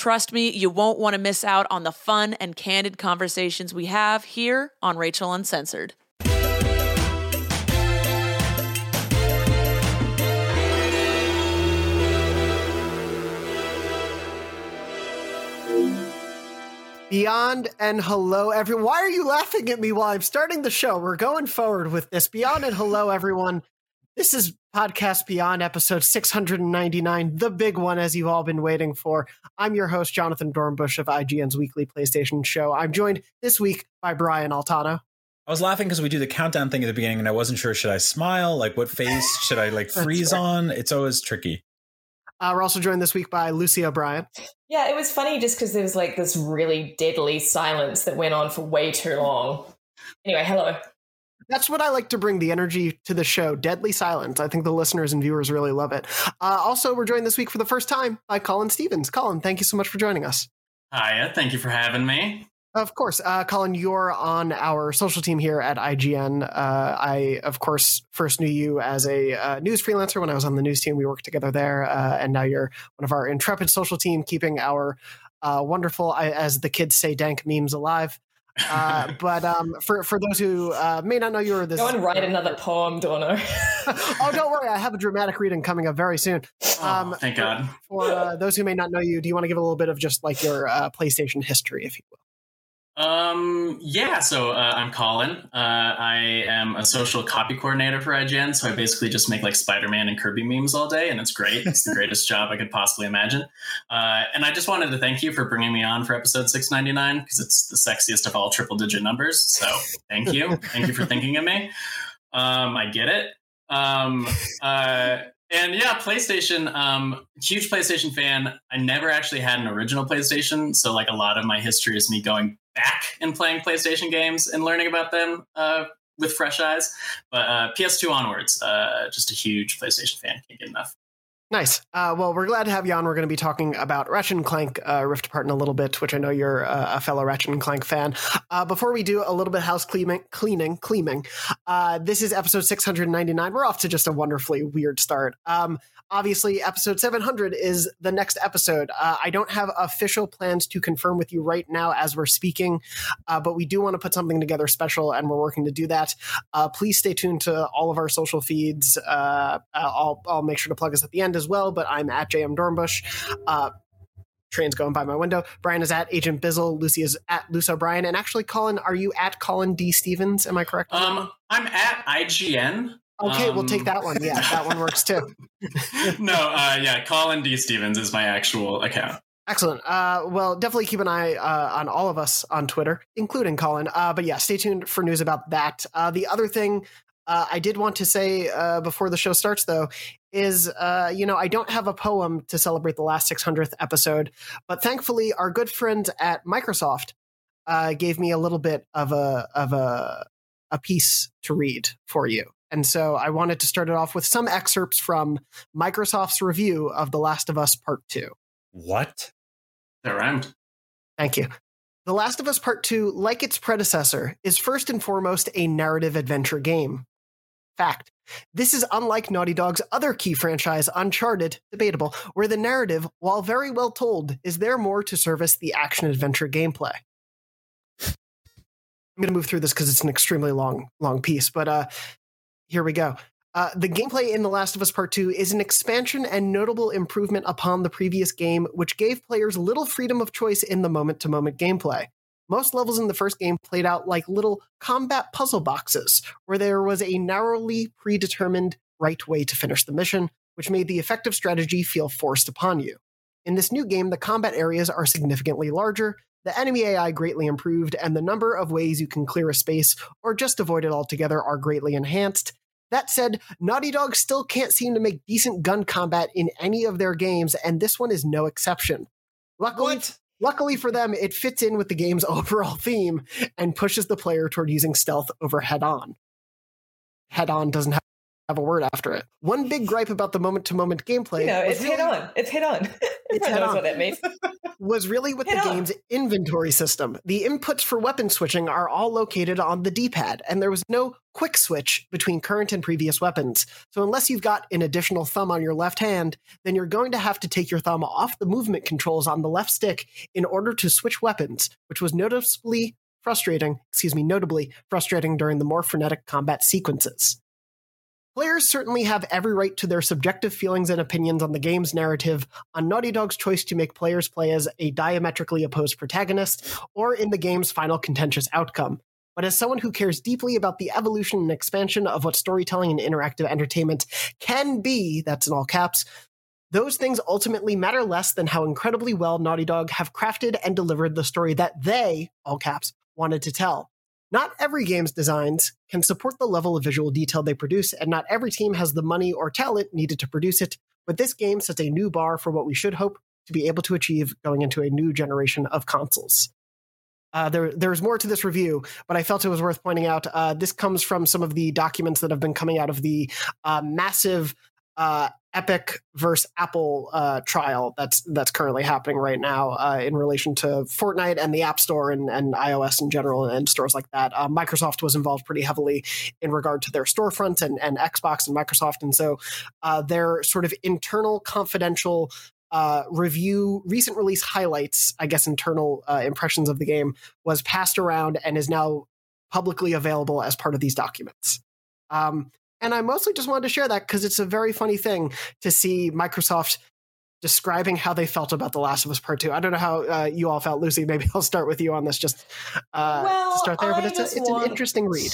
Trust me, you won't want to miss out on the fun and candid conversations we have here on Rachel Uncensored. Beyond and hello, everyone. Why are you laughing at me while I'm starting the show? We're going forward with this. Beyond and hello, everyone. This is Podcast Beyond, episode 699, the big one, as you've all been waiting for. I'm your host, Jonathon Dornbush of IGN's weekly PlayStation show. I'm joined this week by Brian Altano. I was laughing because we do the countdown thing at the beginning, and I wasn't sure should I smile, like what face should I like freeze on. It's always tricky. Uh, we're also joined this week by Lucy O'Brien. Yeah, it was funny just because there was like this really deadly silence that went on for way too long. Anyway, hello. That's what I like to bring the energy to the show. Deadly silence. I think the listeners and viewers really love it. Uh, also, we're joined this week for the first time by Colin Stevens. Colin, thank you so much for joining us. Hiya, thank you for having me. Of course. Uh, Colin, you're on our social team here at IGN. Uh, I, of course, first knew you as a uh, news freelancer when I was on the news team. We worked together there. Uh, and now you're one of our intrepid social team, keeping our uh, wonderful, as the kids say, dank memes alive. Uh, but um, for for those who may not know you, or this go and write another poem, Dorno. oh, don't worry, I have a dramatic reading coming up very soon. Um, oh, thank for, God. For those who may not know you, do you want to give a little bit of just like your PlayStation history, if you will? Um, yeah, so uh, I'm Colin. Uh, I am a social copy coordinator for IGN. So I basically just make like Spider Man and Kirby memes all day, and it's great. It's the greatest job I could possibly imagine. Uh, and I just wanted to thank you for bringing me on for episode 699 because it's the sexiest of all triple digit numbers. So thank you. thank you for thinking of me. Um, I get it. Um, uh, and yeah, PlayStation, um, huge PlayStation fan. I never actually had an original PlayStation. So, like, a lot of my history is me going back and playing PlayStation games and learning about them uh, with fresh eyes. But uh, PS2 onwards, uh, just a huge PlayStation fan. Can't get enough. Nice. Uh, well, we're glad to have you on. We're going to be talking about Ratchet and Clank uh, Rift Apart in a little bit, which I know you're uh, a fellow Ratchet and Clank fan. Uh, before we do a little bit house cleaning, cleaning, cleaning. Uh, this is episode 699. We're off to just a wonderfully weird start. Um, obviously episode 700 is the next episode uh, i don't have official plans to confirm with you right now as we're speaking uh, but we do want to put something together special and we're working to do that uh, please stay tuned to all of our social feeds uh, I'll, I'll make sure to plug us at the end as well but i'm at jm dornbush uh, trains going by my window. Brian is at Agent Bizzle. Lucy is at Luce O'Brien. And actually, Colin, are you at Colin D. Stevens? Am I correct? Um, I'm at IGN. Okay, um, we'll take that one. Yeah, that one works too. no, uh, yeah, Colin D. Stevens is my actual account. Excellent. Uh, well, definitely keep an eye uh, on all of us on Twitter, including Colin. Uh, but yeah, stay tuned for news about that. Uh, the other thing uh, I did want to say uh, before the show starts, though, is you know I don't have a poem to celebrate the last 600th episode, but thankfully our good friends at Microsoft gave me a little bit of a of a a piece to read for you. And so I wanted to start it off with some excerpts from Microsoft's review of The Last of Us Part 2. What? That rhymed. Thank you. The Last of Us Part 2, like its predecessor, is first and foremost a narrative adventure game. Fact. This is unlike Naughty Dog's other key franchise, Uncharted, debatable, where the narrative, while very well told, is there more to service the action adventure gameplay. I'm going to move through this because it's an extremely long, long piece, but uh, here we go. Uh, the gameplay in The Last of Us Part 2 is an expansion and notable improvement upon the previous game, which gave players little freedom of choice in the moment to moment gameplay. most levels in the first game played out like little combat puzzle boxes, where there was a narrowly predetermined right way to finish the mission, which made the effective strategy feel forced upon you. In this new game, the combat areas are significantly larger, the enemy AI greatly improved, and the number of ways you can clear a space or just avoid it altogether are greatly enhanced. That said, Naughty Dog still can't seem to make decent gun combat in any of their games, and this one is no exception. Luckily, What? luckily for them, it fits in with the game's overall theme and pushes the player toward using stealth over head on. Head on doesn't have have a word after it. One big gripe about the moment to moment gameplay You know, was it's really- head on. It's head on. Everyone head knows on. what that means. was really with the on. game's inventory system. The inputs for weapon switching are all located on the D pad, and there was no quick switch between current and previous weapons. So, unless you've got an additional thumb on your left hand, then you're going to have to take your thumb off the movement controls on the left stick in order to switch weapons, which was noticeably frustrating, excuse me, notably frustrating during the more frenetic combat sequences. Players certainly have every right to their subjective feelings and opinions on the game's narrative, on Naughty Dog's choice to make players play as a diametrically opposed protagonist, or in the game's final contentious outcome. But as someone who cares deeply about the evolution and expansion of what storytelling and interactive entertainment can be, that's in all caps, those things ultimately matter less than how incredibly well Naughty Dog have crafted and delivered the story that they, all caps, wanted to tell. Not every game's designs can support the level of visual detail they produce, and not every team has the money or talent needed to produce it, but this game sets a new bar for what we should hope to be able to achieve going into a new generation of consoles. Uh, there, there's more to this review, but I felt it was worth pointing out. Uh, this comes from some of the documents that have been coming out of the uh, massive uh, Epic versus Apple uh, trial that's that's currently happening right now uh, in relation to Fortnite and the App Store and, and iOS in general and stores like that. Uh, Microsoft was involved pretty heavily in regard to their storefront and, and Xbox and Microsoft, and so uh, their sort of internal confidential uh, review, recent release highlights, I guess internal uh, impressions of the game was passed around and is now publicly available as part of these documents. Um, and I mostly just wanted to share that because it's a very funny thing to see Microsoft describing how they felt about The Last of Us Part Two. I don't know how uh, you all felt, Lucy. Maybe I'll start with you on this just uh, well, to start there. But I it's a, it's an interesting read.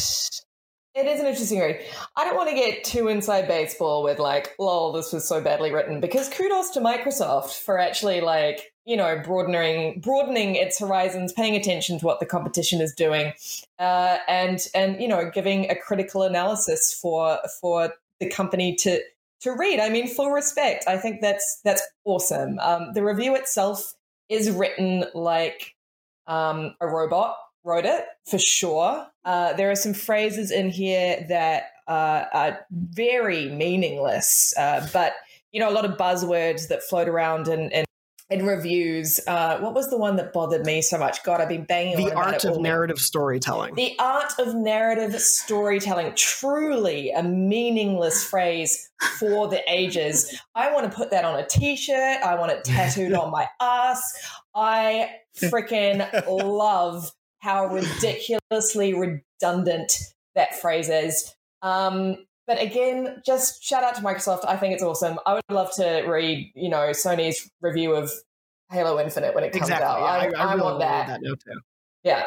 It is an interesting read. I don't want to get too inside baseball with like, lol, this was so badly written because kudos to Microsoft for actually like, you know, broadening broadening its horizons, paying attention to what the competition is doing, uh, and and you know, giving a critical analysis for for the company to to read. I mean, full respect. I think that's that's awesome. Um, the review itself is written like um, a robot wrote it for sure. Uh, there are some phrases in here that uh, are very meaningless, uh, but you know, a lot of buzzwords that float around in, in reviews. Uh, what was the one that bothered me so much? God, I've been banging on The art of narrative storytelling. the art of narrative storytelling, truly a meaningless phrase for the ages. I want to put that on a t shirt. I want it tattooed on my ass. I freaking love how ridiculously redundant that phrase is. Um, but again, just shout out to Microsoft. I think it's awesome. I would love to read, you know, Sony's review of Halo Infinite when it comes exactly. out. Yeah, I, I, I I really want that. that note too. Yeah.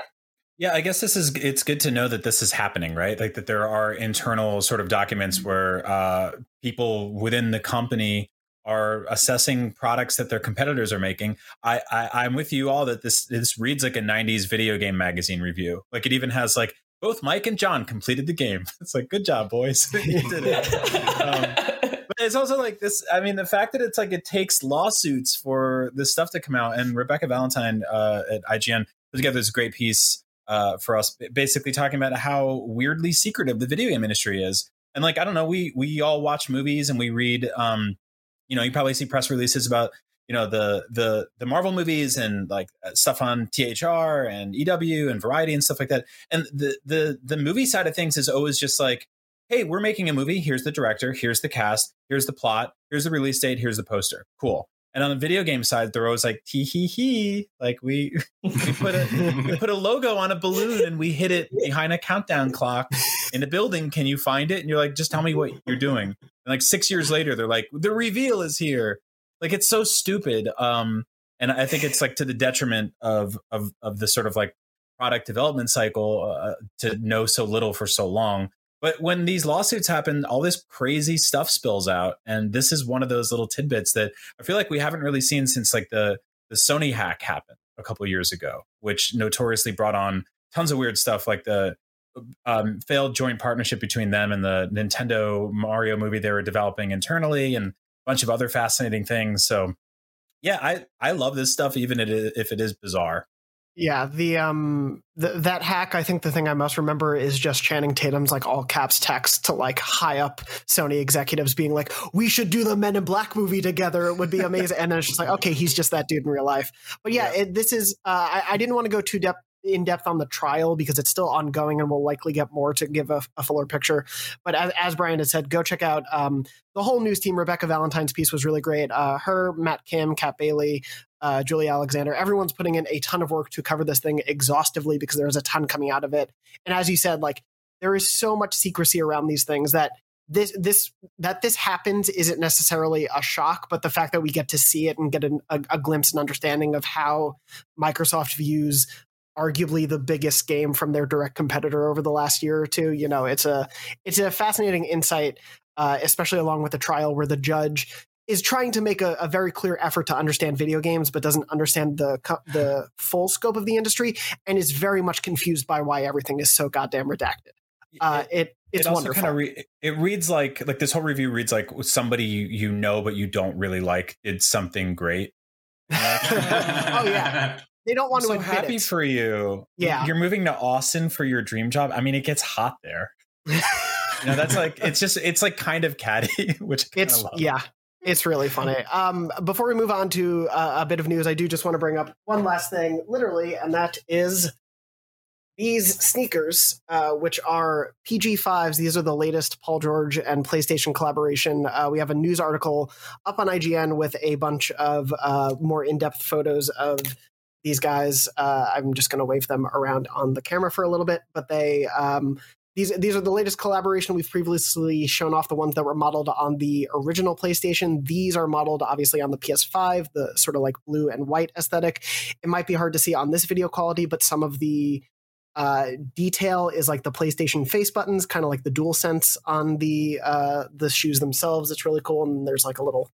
Yeah, I guess this is it's good to know that this is happening, right? Like that there are internal sort of documents where uh, people within the company are assessing products that their competitors are making. I, I I'm with you all that this this reads like a 90s video game magazine review. Like it even has like both Mike and John completed the game. It's like good job, boys. you did it. Um, but it's also like this i mean the fact that it's like it takes lawsuits for this stuff to come out and rebecca valentine uh, at ign put together this great piece uh, for us basically talking about how weirdly secretive the video game industry is and like i don't know we we all watch movies and we read um you know you probably see press releases about you know the the the marvel movies and like uh, stuff on thr and ew and variety and stuff like that and the the the movie side of things is always just like hey, we're making a movie. Here's the director. Here's the cast. Here's the plot. Here's the release date. Here's the poster. Cool. And on the video game side, they're always like, tee hee hee. Like we, we put a we put a logo on a balloon and we hit it behind a countdown clock in a building. Can you find it? And you're like, just tell me what you're doing. And like six years later, they're like, the reveal is here. Like it's so stupid. Um, and I think it's like to the detriment of of of the sort of like product development cycle uh, to know so little for so long. But when these lawsuits happen, all this crazy stuff spills out, and this is one of those little tidbits that I feel like we haven't really seen since like the the Sony hack happened a couple years ago, which notoriously brought on tons of weird stuff like the um, failed joint partnership between them and the Nintendo Mario movie they were developing internally, and bunch of other fascinating things. So, yeah, I I love this stuff, even if it is bizarre. Yeah, the um the, that hack. I think the thing I most remember is just Channing Tatum's like all caps text to like high up Sony executives being like, "We should do the Men in Black movie together. It would be amazing." and then it's just like, okay, he's just that dude in real life. But yeah, yeah. It, this is. Uh, I, I didn't want to go too depth in depth on the trial because it's still ongoing and we'll likely get more to give a, a fuller picture. But as, as, Brian has said, go check out um, the whole news team. Rebecca Valentine's piece was really great. Uh, her, Matt Kim, Kat Bailey, uh, Julie Alexander, everyone's putting in a ton of work to cover this thing exhaustively because there's a ton coming out of it. And as you said, like there is so much secrecy around these things that this this that this happens isn't necessarily a shock, but the fact that we get to see it and get an, a, a glimpse and understanding of how Microsoft views arguably the biggest game from their direct competitor over the last year or two. You know, it's a it's a fascinating insight, uh, especially along with the trial where the judge is trying to make a, a, very clear effort to understand video games, but doesn't understand the the full scope of the industry, and is very much confused by why everything is so goddamn redacted. Uh, it it's it wonderful. Kind of re- it reads like like this whole review reads like somebody you, you know but you don't really like did something great. oh yeah, they don't want I'm to. So happy it. for you. Yeah, you're moving to Austin for your dream job. I mean, it gets hot there. you know, that's like it's just it's like kind of catty, which it's yeah. It's really funny. Um, before we move on to uh, a bit of news, I do just want to bring up one last thing, literally, and that is these sneakers, uh, which are PG5s. These are the latest Paul George and PlayStation collaboration. Uh, we have a news article up on IGN with a bunch of uh, more in depth photos of these guys. Uh, I'm just going to wave them around on the camera for a little bit, but they. Um, these, these are the latest collaboration we've previously shown off the ones that were modeled on the original PlayStation. These are modeled obviously on the PS5, the sort of like blue and white aesthetic. It might be hard to see on this video quality, but some of the uh, detail is like the PlayStation face buttons, kind of like the Dual Sense on the uh, the shoes themselves. It's really cool, and there's like a little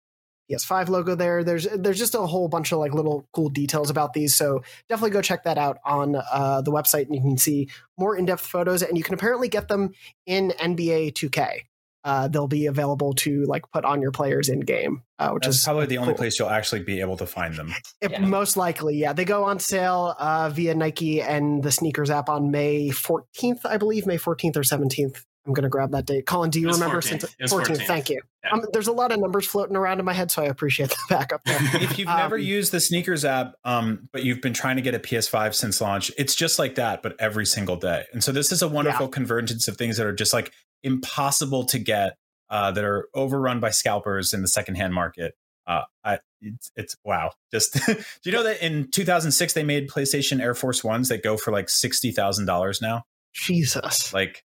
PS5 logo there. There's there's just a whole bunch of like little cool details about these. So definitely go check that out on uh, the website, and you can see more in depth photos. And you can apparently get them in NBA 2K. Uh, they'll be available to like put on your players in game, uh, which That's is probably the only place you'll actually be able to find them. It, yeah. Most likely, yeah. They go on sale uh, via Nike and the sneakers app on May 14th, I believe, May 14th or 17th. I'm going to grab that date. Colin, do you remember 14th. since 14th? 14th. Thank you. Yeah. Um, there's a lot of numbers floating around in my head, so I appreciate the backup there. if you've um, never used the sneakers app, um, but you've been trying to get a PS5 since launch, it's just like that, but every single day. And so this is a wonderful yeah. convergence of things that are just like impossible to get, uh, that are overrun by scalpers in the secondhand market. Uh, I, it's, it's, wow. Just do you know that in 2006 they made PlayStation Air Force Ones that go for like sixty thousand dollars now? Jesus! Like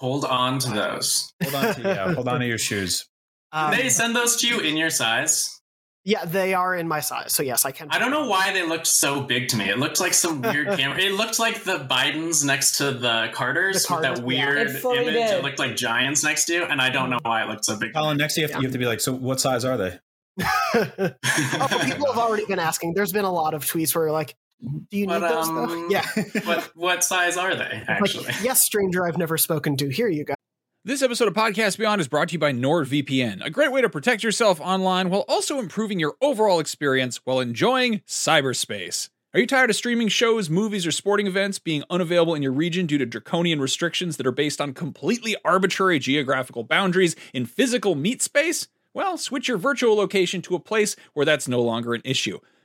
Hold on to those. Hold on to yeah. hold on to your shoes. Um, they send those to you in your size? Yeah, they are in my size. So yes, I can. I don't know why they looked so big to me. It looked like some weird camera. It looked like the Bidens next to the Carters, the Carters with that weird yeah, it image. Did. It looked like giants next to you, and I don't know why it looked so big. Colin, next to you, have, to, you have to be like, so what size are they? oh, people have already been asking. There's been a lot of tweets where like, do you but, need those? Um, yeah. what what size are they actually? Like, yes, stranger I've never spoken to. Here you go. This episode of Podcast Beyond is brought to you by NordVPN, a great way to protect yourself online while also improving your overall experience while enjoying cyberspace. Are you tired of streaming shows, movies, or sporting events being unavailable in your region due to draconian restrictions that are based on completely arbitrary geographical boundaries in physical meat space? Well, switch your virtual location to a place where that's no longer an issue.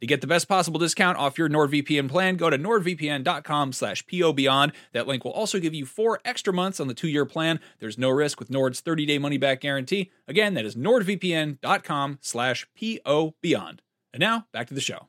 To get the best possible discount off your NordVPN plan, go to nordvpn.com slash pobeyond. That link will also give you four extra months on the two-year plan. There's no risk with Nord's 30-day money-back guarantee. Again, that is nordvpn.com slash pobeyond. And now, back to the show.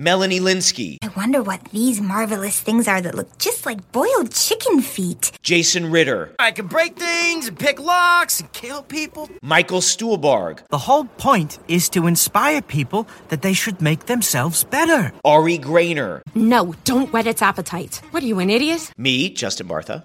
Melanie Lynskey, I wonder what these marvelous things are that look just like boiled chicken feet. Jason Ritter, I can break things and pick locks and kill people. Michael Stuhlbarg, The whole point is to inspire people that they should make themselves better. Ari Graynor, No, don't whet its appetite. What are you, an idiot? me, Justin Bartha,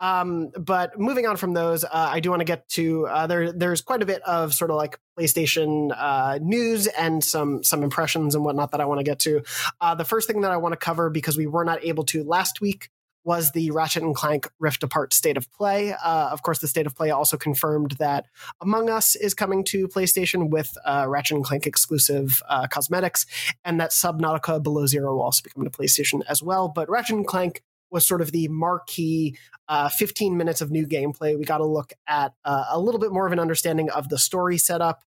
Um, but moving on from those, uh, I do want to get to uh, there. There's quite a bit of sort of like PlayStation uh, news and some some impressions and whatnot that I want to get to. Uh, the first thing that I want to cover because we were not able to last week was the Ratchet and Clank Rift Apart state of play. Uh, of course, the state of play also confirmed that Among Us is coming to PlayStation with uh, Ratchet and Clank exclusive uh, cosmetics, and that Subnautica Below Zero will also be coming to PlayStation as well. But Ratchet and Clank was sort of the marquee uh, 15 minutes of new gameplay. We got to look at uh, a little bit more of an understanding of the story setup.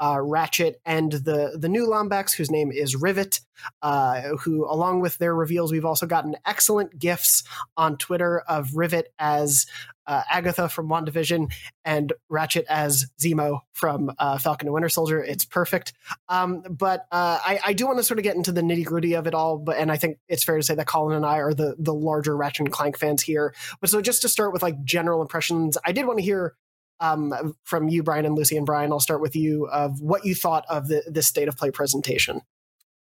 Uh, Ratchet and the the new Lombax, whose name is Rivet, uh, who, along with their reveals, we've also gotten excellent gifs on Twitter of Rivet as uh, Agatha from WandaVision and Ratchet as Zemo from uh, Falcon and Winter Soldier. It's perfect. Um, but uh, I, I do want to sort of get into the nitty gritty of it all. But and I think it's fair to say that Colin and I are the the larger Ratchet and Clank fans here. But so just to start with like general impressions, I did want to hear um, from you, Brian and Lucy and Brian. I'll start with you of what you thought of the this state of play presentation.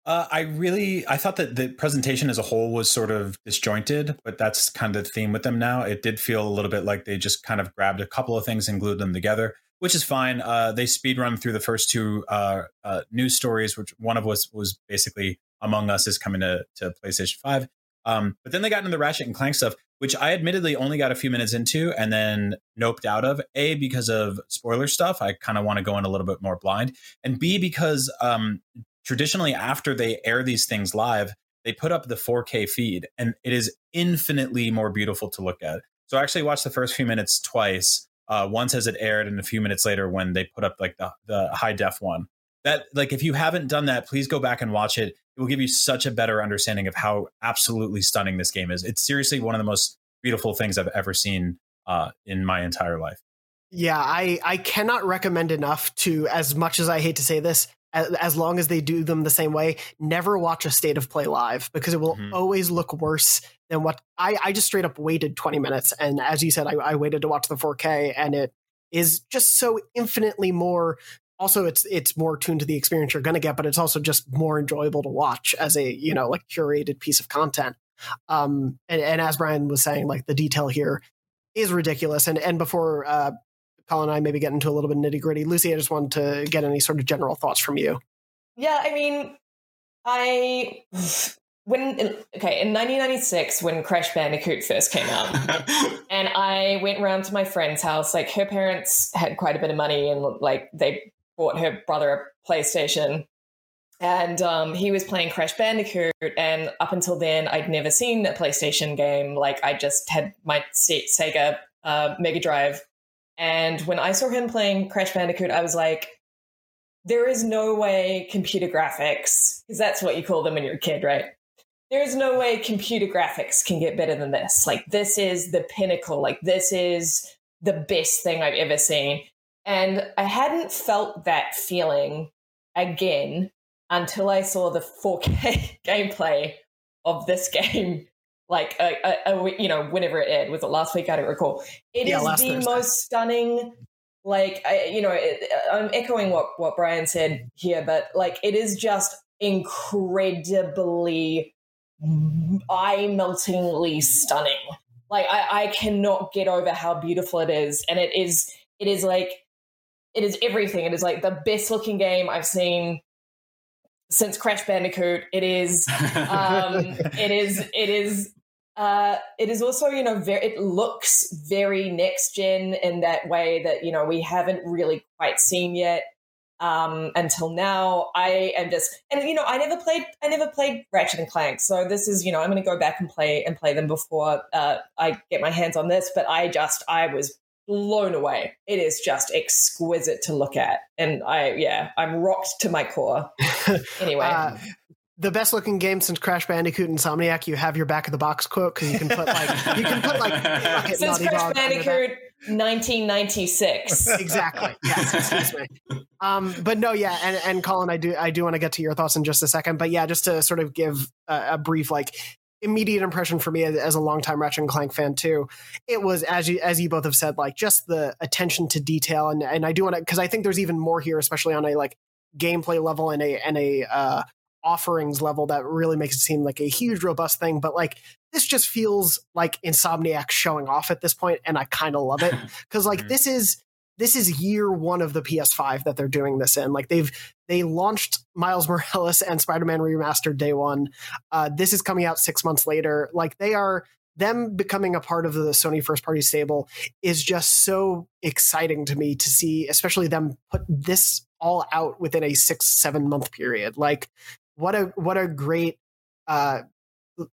Uh, I really, I thought that the presentation as a whole was sort of disjointed, but that's kind of the theme with them now. It did feel a little bit like they just kind of grabbed a couple of things and glued them together, which is fine. Uh, they speed run through the first two uh, uh, news stories, which one of was was basically Among Us is coming to, to PlayStation Five, um, but then they got into the Ratchet and Clank stuff, which I admittedly only got a few minutes into and then noped out of. A because of spoiler stuff, I kind of want to go in a little bit more blind, and B because um, traditionally after they air these things live they put up the 4k feed and it is infinitely more beautiful to look at. So i actually watched the first few minutes twice. Uh, once as it aired and a few minutes later when they put up like the, the high def one. That like if you haven't done that please go back and watch it. It will give you such a better understanding of how absolutely stunning this game is. It's seriously one of the most beautiful things i've ever seen uh, in my entire life. Yeah, I I cannot recommend enough to as much as I hate to say this, as, as long as they do them the same way, never watch a state of play live because it will Mhm. always look worse than what I I just straight up waited 20 minutes and as you said I, I waited to watch the 4K and it is just so infinitely more also it's it's more tuned to the experience you're going to get but it's also just more enjoyable to watch as a you know like curated piece of content um and, and as brian was saying like the detail here is ridiculous and and before uh colin and i maybe get into a little bit nitty gritty lucy i just wanted to get any sort of general thoughts from you Yeah, I mean, I when okay in 1996 when Crash Bandicoot first came out, and I went round to my friend's house. Like her parents had quite a bit of money, and like they bought her brother a PlayStation, and um, he was playing Crash Bandicoot. And up until then, I'd never seen a PlayStation game. Like I just had my Sega uh, Mega Drive, and when I saw him playing Crash Bandicoot, I was like. There is no way computer graphics, because that's what you call them when you're a kid, right? there's no way computer graphics can get better than this. Like, this is the pinnacle. Like, this is the best thing I've ever seen. And I hadn't felt that feeling again until I saw the 4K gameplay of this game. Like a, a, a, you know, whenever it aired, was it last week? I don't recall. It yeah, is the Thursday. most stunning. Like I, you know, it, I'm echoing what what Brian said here, but like it is just incredibly eye meltingly stunning. Like I, I cannot get over how beautiful it is. And it is it is like it is everything. It is like the best looking game I've seen since Crash Bandicoot. It is um it is it is uh, it is also, you know, very, it looks very next gen in that way that, you know, we haven't really quite seen yet um, until now. I am just, and you know, I never played, I never played Ratchet and Clank, so this is, you know, I'm going to go back and play and play them before uh, I get my hands on this. But I just, I was blown away. It is just exquisite to look at, and I, yeah, I'm rocked to my core. Anyway. Uh, the best looking game since Crash Bandicoot and Insomniac, you have your back of the box quote because you can put like you can put like since Crash Bandicoot 1996. exactly. Yes. Excuse me. Um, but no, yeah, and and Colin, I do I do want to get to your thoughts in just a second, but yeah, just to sort of give a, a brief like immediate impression for me as, as a longtime Ratchet and Clank fan too, it was as you as you both have said, like just the attention to detail, and and I do want to because I think there's even more here, especially on a like gameplay level and a and a uh, offerings level that really makes it seem like a huge robust thing but like this just feels like insomniac showing off at this point and i kind of love it because like mm-hmm. this is this is year one of the ps5 that they're doing this in like they've they launched miles morales and spider-man remastered day one uh, this is coming out six months later like they are them becoming a part of the Sony first party stable is just so exciting to me to see, especially them put this all out within a six, seven month period. Like what a what a great uh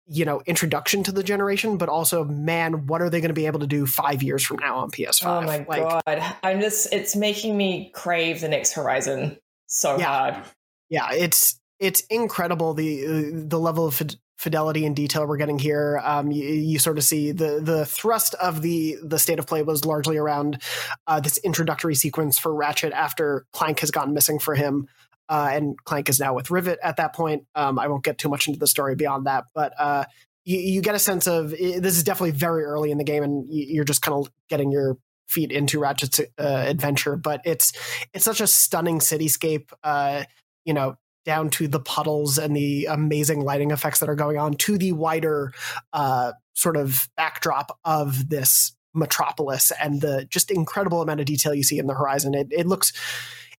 you know introduction to the generation but also man what are they going to be able to do five years from now on ps5 oh my like, god. I'm just it's making me crave the next horizon so yeah, hard. Yeah it's it's incredible the uh, the level of fidelity and detail we're getting here. Um, you, you, sort of see the the thrust of the the state of play was largely around uh, this introductory sequence for ratchet after clank has gone missing for him uh, and Clank is now with Rivet at that point. Um, I won't get too much into the story beyond that, but uh, you, you, get a sense of this is definitely very early in the game, and you're just kind of getting your feet into Ratchet's uh, adventure. But it's it's such a stunning cityscape. Uh, you know, down to the puddles and the amazing lighting effects that are going on, to the wider uh, sort of backdrop of this metropolis and the just incredible amount of detail you see in the horizon. It, it looks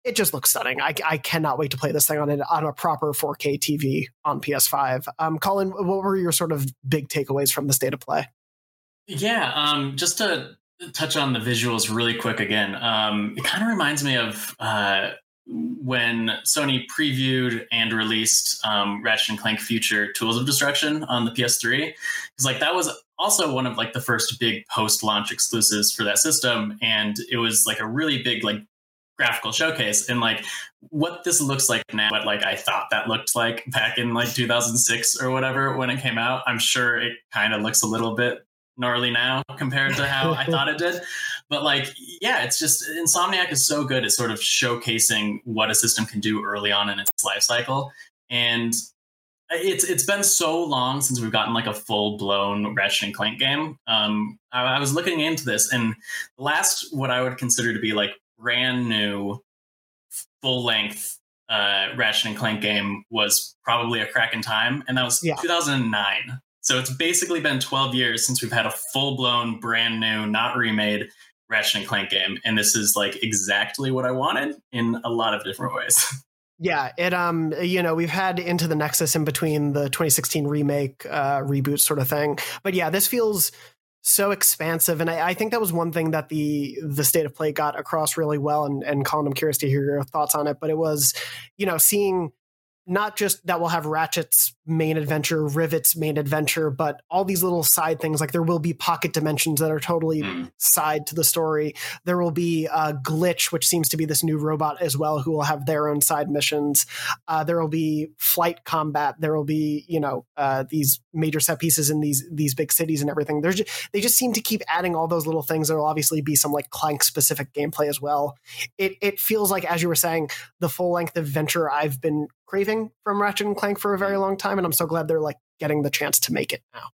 it just looks stunning. I, I cannot wait to play this thing on an, on a proper 4K TV on PS5. Um, Colin, what were your sort of big takeaways from the state of play? Yeah, um, just to touch on the visuals really quick again. Um, it kind of reminds me of uh, when Sony previewed and released um, Ratchet and Clank Future Tools of Destruction on the PS3. Because like that was also one of like the first big post-launch exclusives for that system, and it was like a really big like graphical showcase and like what this looks like now what like i thought that looked like back in like 2006 or whatever when it came out i'm sure it kind of looks a little bit gnarly now compared to how i thought it did but like yeah it's just insomniac is so good at sort of showcasing what a system can do early on in its life cycle and it's it's been so long since we've gotten like a full blown Ratchet and Clank game. Um, I, I, was looking into this, and last what I would consider to be like brand new, full length uh, Ratchet and Clank game was probably a crack in time, and that was yeah. 2009. So it's basically been 12 years since we've had a full blown, brand new, not remade Ratchet and Clank game, and this is like exactly what I wanted in a lot of different ways. Yeah, it um you know we've had into the nexus in between the 2016 remake uh, reboot sort of thing, but yeah, this feels so expansive, and I, I, think that was one thing that the the state of play got across really well. And and Colin, I'm curious to hear your thoughts on it, but it was you know seeing not just that we'll have Ratchet's main adventure, Rivet's main adventure, but all these little side things. Like there will be pocket dimensions that are totally mm. side to the story. There will be a Glitch, which seems to be this new robot as well, who will have their own side missions. Uh, there will be flight combat. There will be you know uh, these major set pieces in these these big cities and everything. There's just, they just seem to keep adding all those little things. There will obviously be some like Clank specific gameplay as well. It it feels like as you were saying the full length adventure I've been craving from Ratchet and Clank for a very long time, and I'm so glad they're like getting the chance to make it now.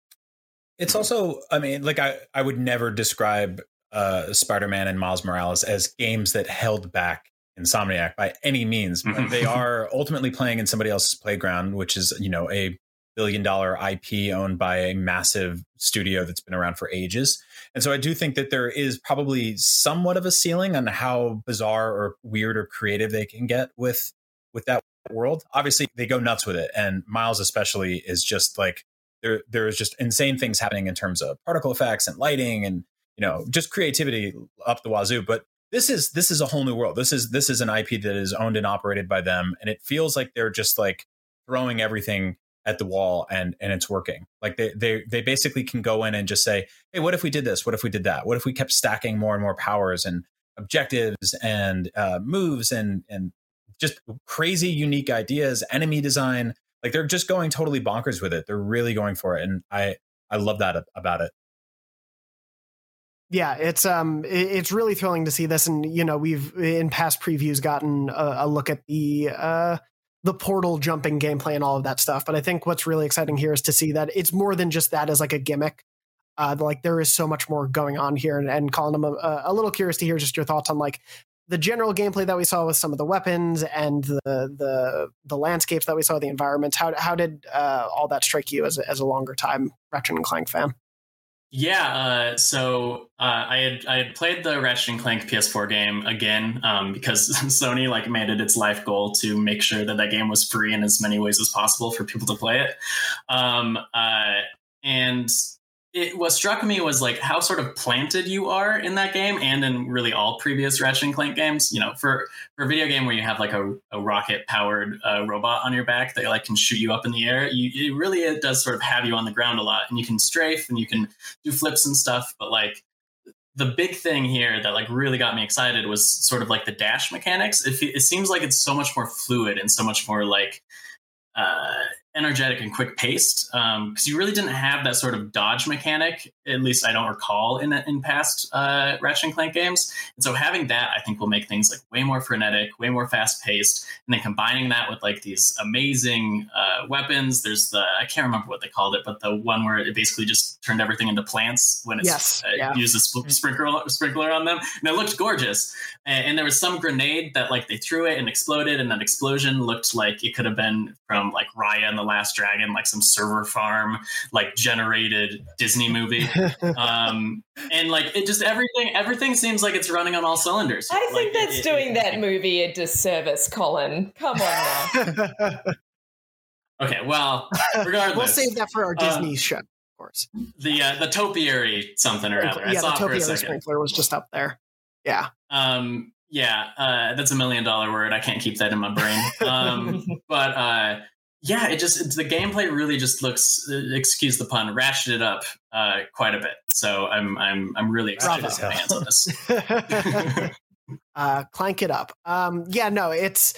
It's also, I mean, like I, I would never describe uh, Spider-Man and Miles Morales as games that held back Insomniac by any means. But they are ultimately playing in somebody else's playground, which is, you know, a billion dollar IP owned by a massive studio that's been around for ages. And so I do think that there is probably somewhat of a ceiling on how bizarre or weird or creative they can get with with that world. Obviously, they go nuts with it, and Miles especially is just like there. There's just insane things happening in terms of particle effects and lighting, and you know, just creativity up the wazoo. But this is this is a whole new world. This is this is an IP that is owned and operated by them, and it feels like they're just like throwing everything at the wall and and it's working like they they they basically can go in and just say hey what if we did this what if we did that what if we kept stacking more and more powers and objectives and uh, moves and and just crazy unique ideas, enemy design. Like they're just going totally bonkers with it. They're really going for it, and I I love that about it. Yeah, it's um it's really thrilling to see this, and you know we've in past previews gotten a, a look at the uh the portal jumping gameplay and all of that stuff. But I think what's really exciting here is to see that it's more than just that as like a gimmick. Uh, like there is so much more going on here, and, and Colin, I'm a, a, little curious to hear just your thoughts on like the general gameplay that we saw with some of the weapons and the the the landscapes that we saw, the environments. How how did uh, all that strike you as a, as a longer time Ratchet and Clank fan? Yeah, uh, so uh, I had I had played the Ratchet and Clank PS4 game again um, because Sony like made it its life goal to make sure that that game was free in as many ways as possible for people to play it. Um, uh, and it, what struck me was like how sort of planted you are in that game and in really all previous Ratchet and Clank games. You know, for, for a video game where you have like a, a rocket powered uh, robot on your back that like can shoot you up in the air, you, it really it does sort of have you on the ground a lot and you can strafe and you can do flips and stuff. But like the big thing here that like really got me excited was sort of like the dash mechanics. It, it seems like it's so much more fluid and so much more like uh, energetic and quick paced because um, you really didn't have that sort of dodge mechanic at least i don't recall in in past uh, ratchet and clank games. And so having that i think will make things like way more frenetic way more fast paced. And then combining that with like these amazing uh, weapons there's the i can't remember what they called it but the one where it basically just turned everything into plants when it yes, uh, yeah. used a sp- sprinkler sprinkler on them. And it looked gorgeous. And, and there was some grenade that like they threw it and exploded and that explosion looked like it could have been from like raya and the Last Dragon, like some server farm, like generated Disney movie. um, and like it just everything, everything seems like it's running on all cylinders. I think like, that's it, doing it, that movie a disservice, Colin. Come on now. okay, well, regardless, we'll save that for our Disney um, show, of course. The uh, the topiary something or other. Yeah, the topiary sprinkler was just up there. Yeah. Um, yeah, uh, that's a million dollar word. I can't keep that in my brain. Um, but uh, yeah, it just the gameplay really just looks, excuse the pun, ratcheted up uh, quite a bit. So I'm I'm I'm really excited to hands on this. uh, clank it up. Um, yeah, no, it's.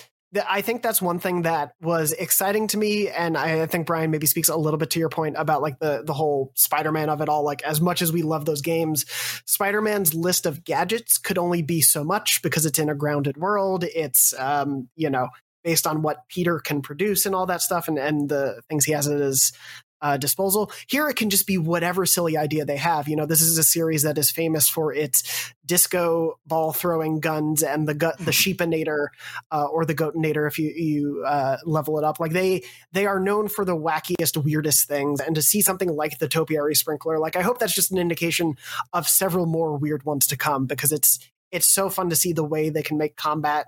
I think that's one thing that was exciting to me, and I think Brian maybe speaks a little bit to your point about like the the whole Spider-Man of it all. Like as much as we love those games, Spider-Man's list of gadgets could only be so much because it's in a grounded world. It's um, you know based on what Peter can produce and all that stuff and, and the things he has at his uh, disposal. Here it can just be whatever silly idea they have. You know, this is a series that is famous for its disco ball throwing guns and the gut, the sheepinator uh, or the goatinator if you you uh, level it up. Like they they are known for the wackiest, weirdest things. And to see something like the topiary sprinkler, like I hope that's just an indication of several more weird ones to come because it's it's so fun to see the way they can make combat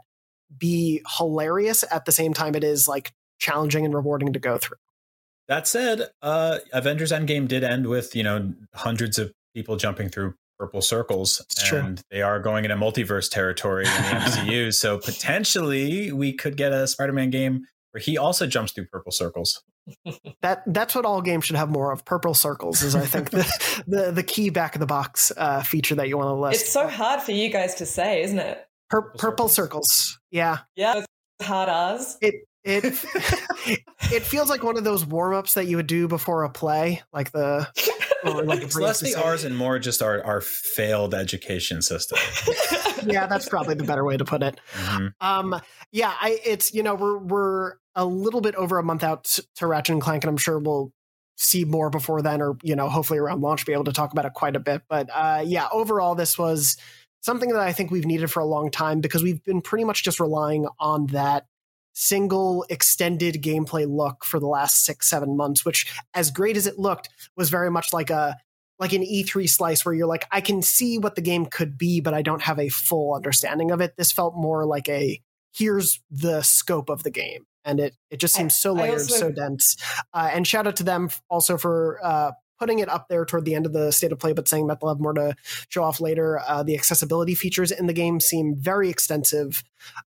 be hilarious at the same time it is like challenging and rewarding to go through. That said, uh, Avengers Endgame did end with you know hundreds of people jumping through purple circles, It's and true. they are going into multiverse territory in the MCU. so potentially we could get a Spider-Man game where he also jumps through purple circles. That that's what all games should have more of. Purple circles is I think the the, the key back of the box uh, feature that you want to list. It's so hard for you guys to say, isn't it? Pur- purple circles. Yeah. Yeah, it's hard R's. It it it feels like one of those warm ups that you would do before a play, like the or like It's less the brief- R's and more just our, our failed education system. yeah, that's probably the better way to put it. Mhm. Um, yeah, I it's you know we're we're a little bit over a month out to Ratchet and Clank, and I'm sure we'll see more before then, or you know hopefully around launch be able to talk about it quite a bit. But uh, yeah, overall this was something that I think we've needed for a long time because we've been pretty much just relying on that single extended gameplay look for the last six seven months which as great as it looked was very much like a like an E3 slice where you're like, I can see what the game could be, but I don't have a full understanding of it. This felt more like a here's the scope of the game. And it it just seems so layered, also- so dense. Uh, and shout out to them also for uh, putting it up there toward the end of the state of play, but saying that they'll have more to show off later. Uh, the accessibility features in the game seem very extensive,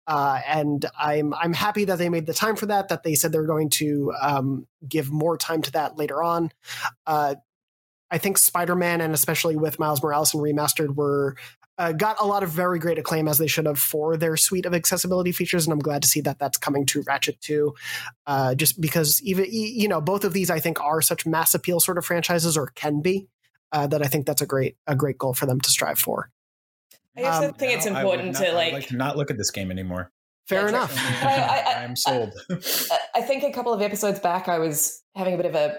uh, and I'm I'm happy that they made the time for that. That they said they're going to um, give more time to that later on. Uh, I think Spider Man and especially with Miles Morales and Remastered were uh, got a lot of very great acclaim as they should have for their suite of accessibility features, and I'm glad to see that that's coming to Ratchet too. Uh, just because even you know both of these I think are such mass appeal sort of franchises or can be uh, that I think that's a great a great goal for them to strive for. I also Um, think it's Now I important not- to I like. like not look at this game anymore. Fair enough. I, am sold. I- I think a couple of episodes back, I was having a bit of a, a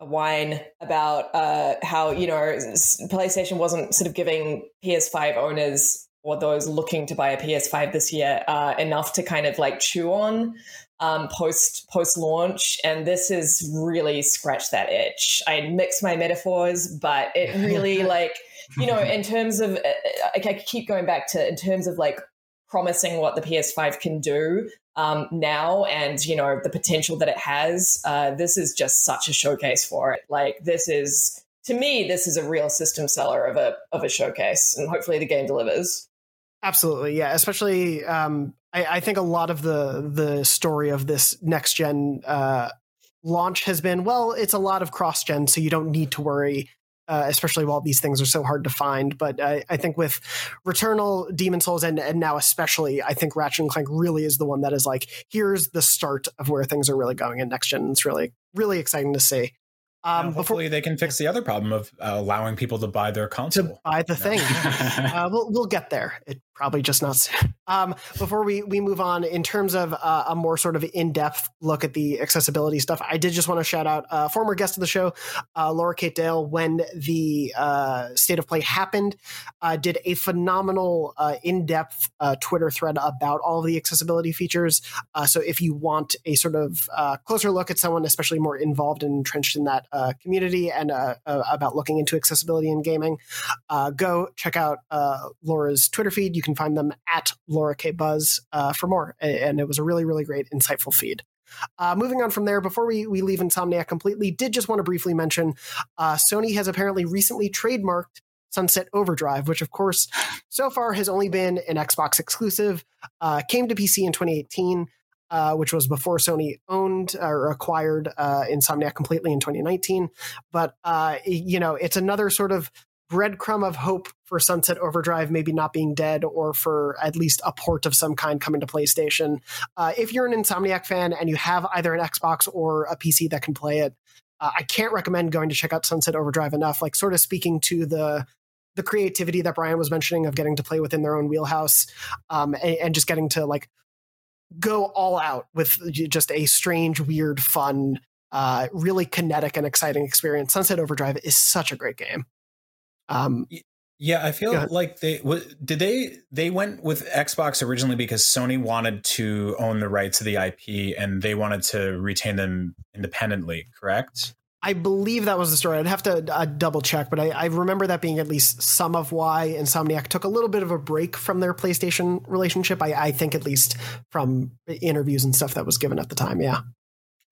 whine about uh, how you know PlayStation wasn't sort of giving PS5 owners or those looking to buy a PS5 this year uh, enough to kind of like chew on um, post post launch, and this has really scratched that itch. I mix my metaphors, but it really like you know in terms of uh, I I keep going back to in terms of like promising what the PS5 can do um, now and you know the potential that it has. Uh, this is just such a showcase for it. Like this is to me, this is a real system seller of a of a showcase, and hopefully the game delivers. Absolutely, yeah. Especially, um, I, I think a lot of the the story of this next gen uh, launch has been well, it's a lot of cross gen, so you don't need to worry. Uh, especially while these things are so hard to find, but I, I think with Returnal, Demon Souls, and and now especially, I think Ratchet and Clank really is the one that is like, here's the start of where things are really going in next gen. It's really really exciting to see. Um, Now, hopefully, they can fix the other problem of uh, allowing people to buy their console. To buy the thing. uh, we'll we'll get there. It probably just not soon. Um, before we we move on, in terms of uh, a more sort of in depth look at the accessibility stuff, I did just want to shout out uh, former guest of the show, uh, Laura Kate Dale, when the uh, state of play happened, uh, did a phenomenal uh, in depth Twitter thread about all of the accessibility features. So if you want a sort of closer look at someone, especially more involved and entrenched in that community and about looking into accessibility in gaming, go check out Laura's Twitter feed. You can find them at Laura K Buzz uh, for more. And it was a really, really great, insightful feed. Uh, moving on from there, before we, we leave Insomniac completely, did just want to briefly mention uh, Sony has apparently recently trademarked Sunset Overdrive, which of course so far has only been an Xbox exclusive, uh, came to PC in 2018. Uh, which was before Sony owned or acquired uh, Insomniac completely in 2019. But uh, you know, it's another sort of breadcrumb of hope for Sunset Overdrive maybe not being dead, or for at least a port of some kind coming to PlayStation. Uh, if you're an Insomniac fan and you have either an Xbox or a PC that can play it, uh, I can't recommend going to check out Sunset Overdrive enough. Like, sort of speaking to the the creativity that Brian was mentioning of getting to play within their own wheelhouse, um, and, and just getting to like go all out with just a strange, weird, fun, uh, really kinetic and exciting experience. Sunset Overdrive is such a great game. Um, Yeah, I feel like they did they they went with Xbox originally because Sony wanted to own the rights to the IP and they wanted to retain them independently, correct? I believe that was the story. I'd have to uh, double check, but I, I, remember that being at least some of why Insomniac took a little bit of a break from their PlayStation relationship. I, I think at least from interviews and stuff that was given at the time. Yeah.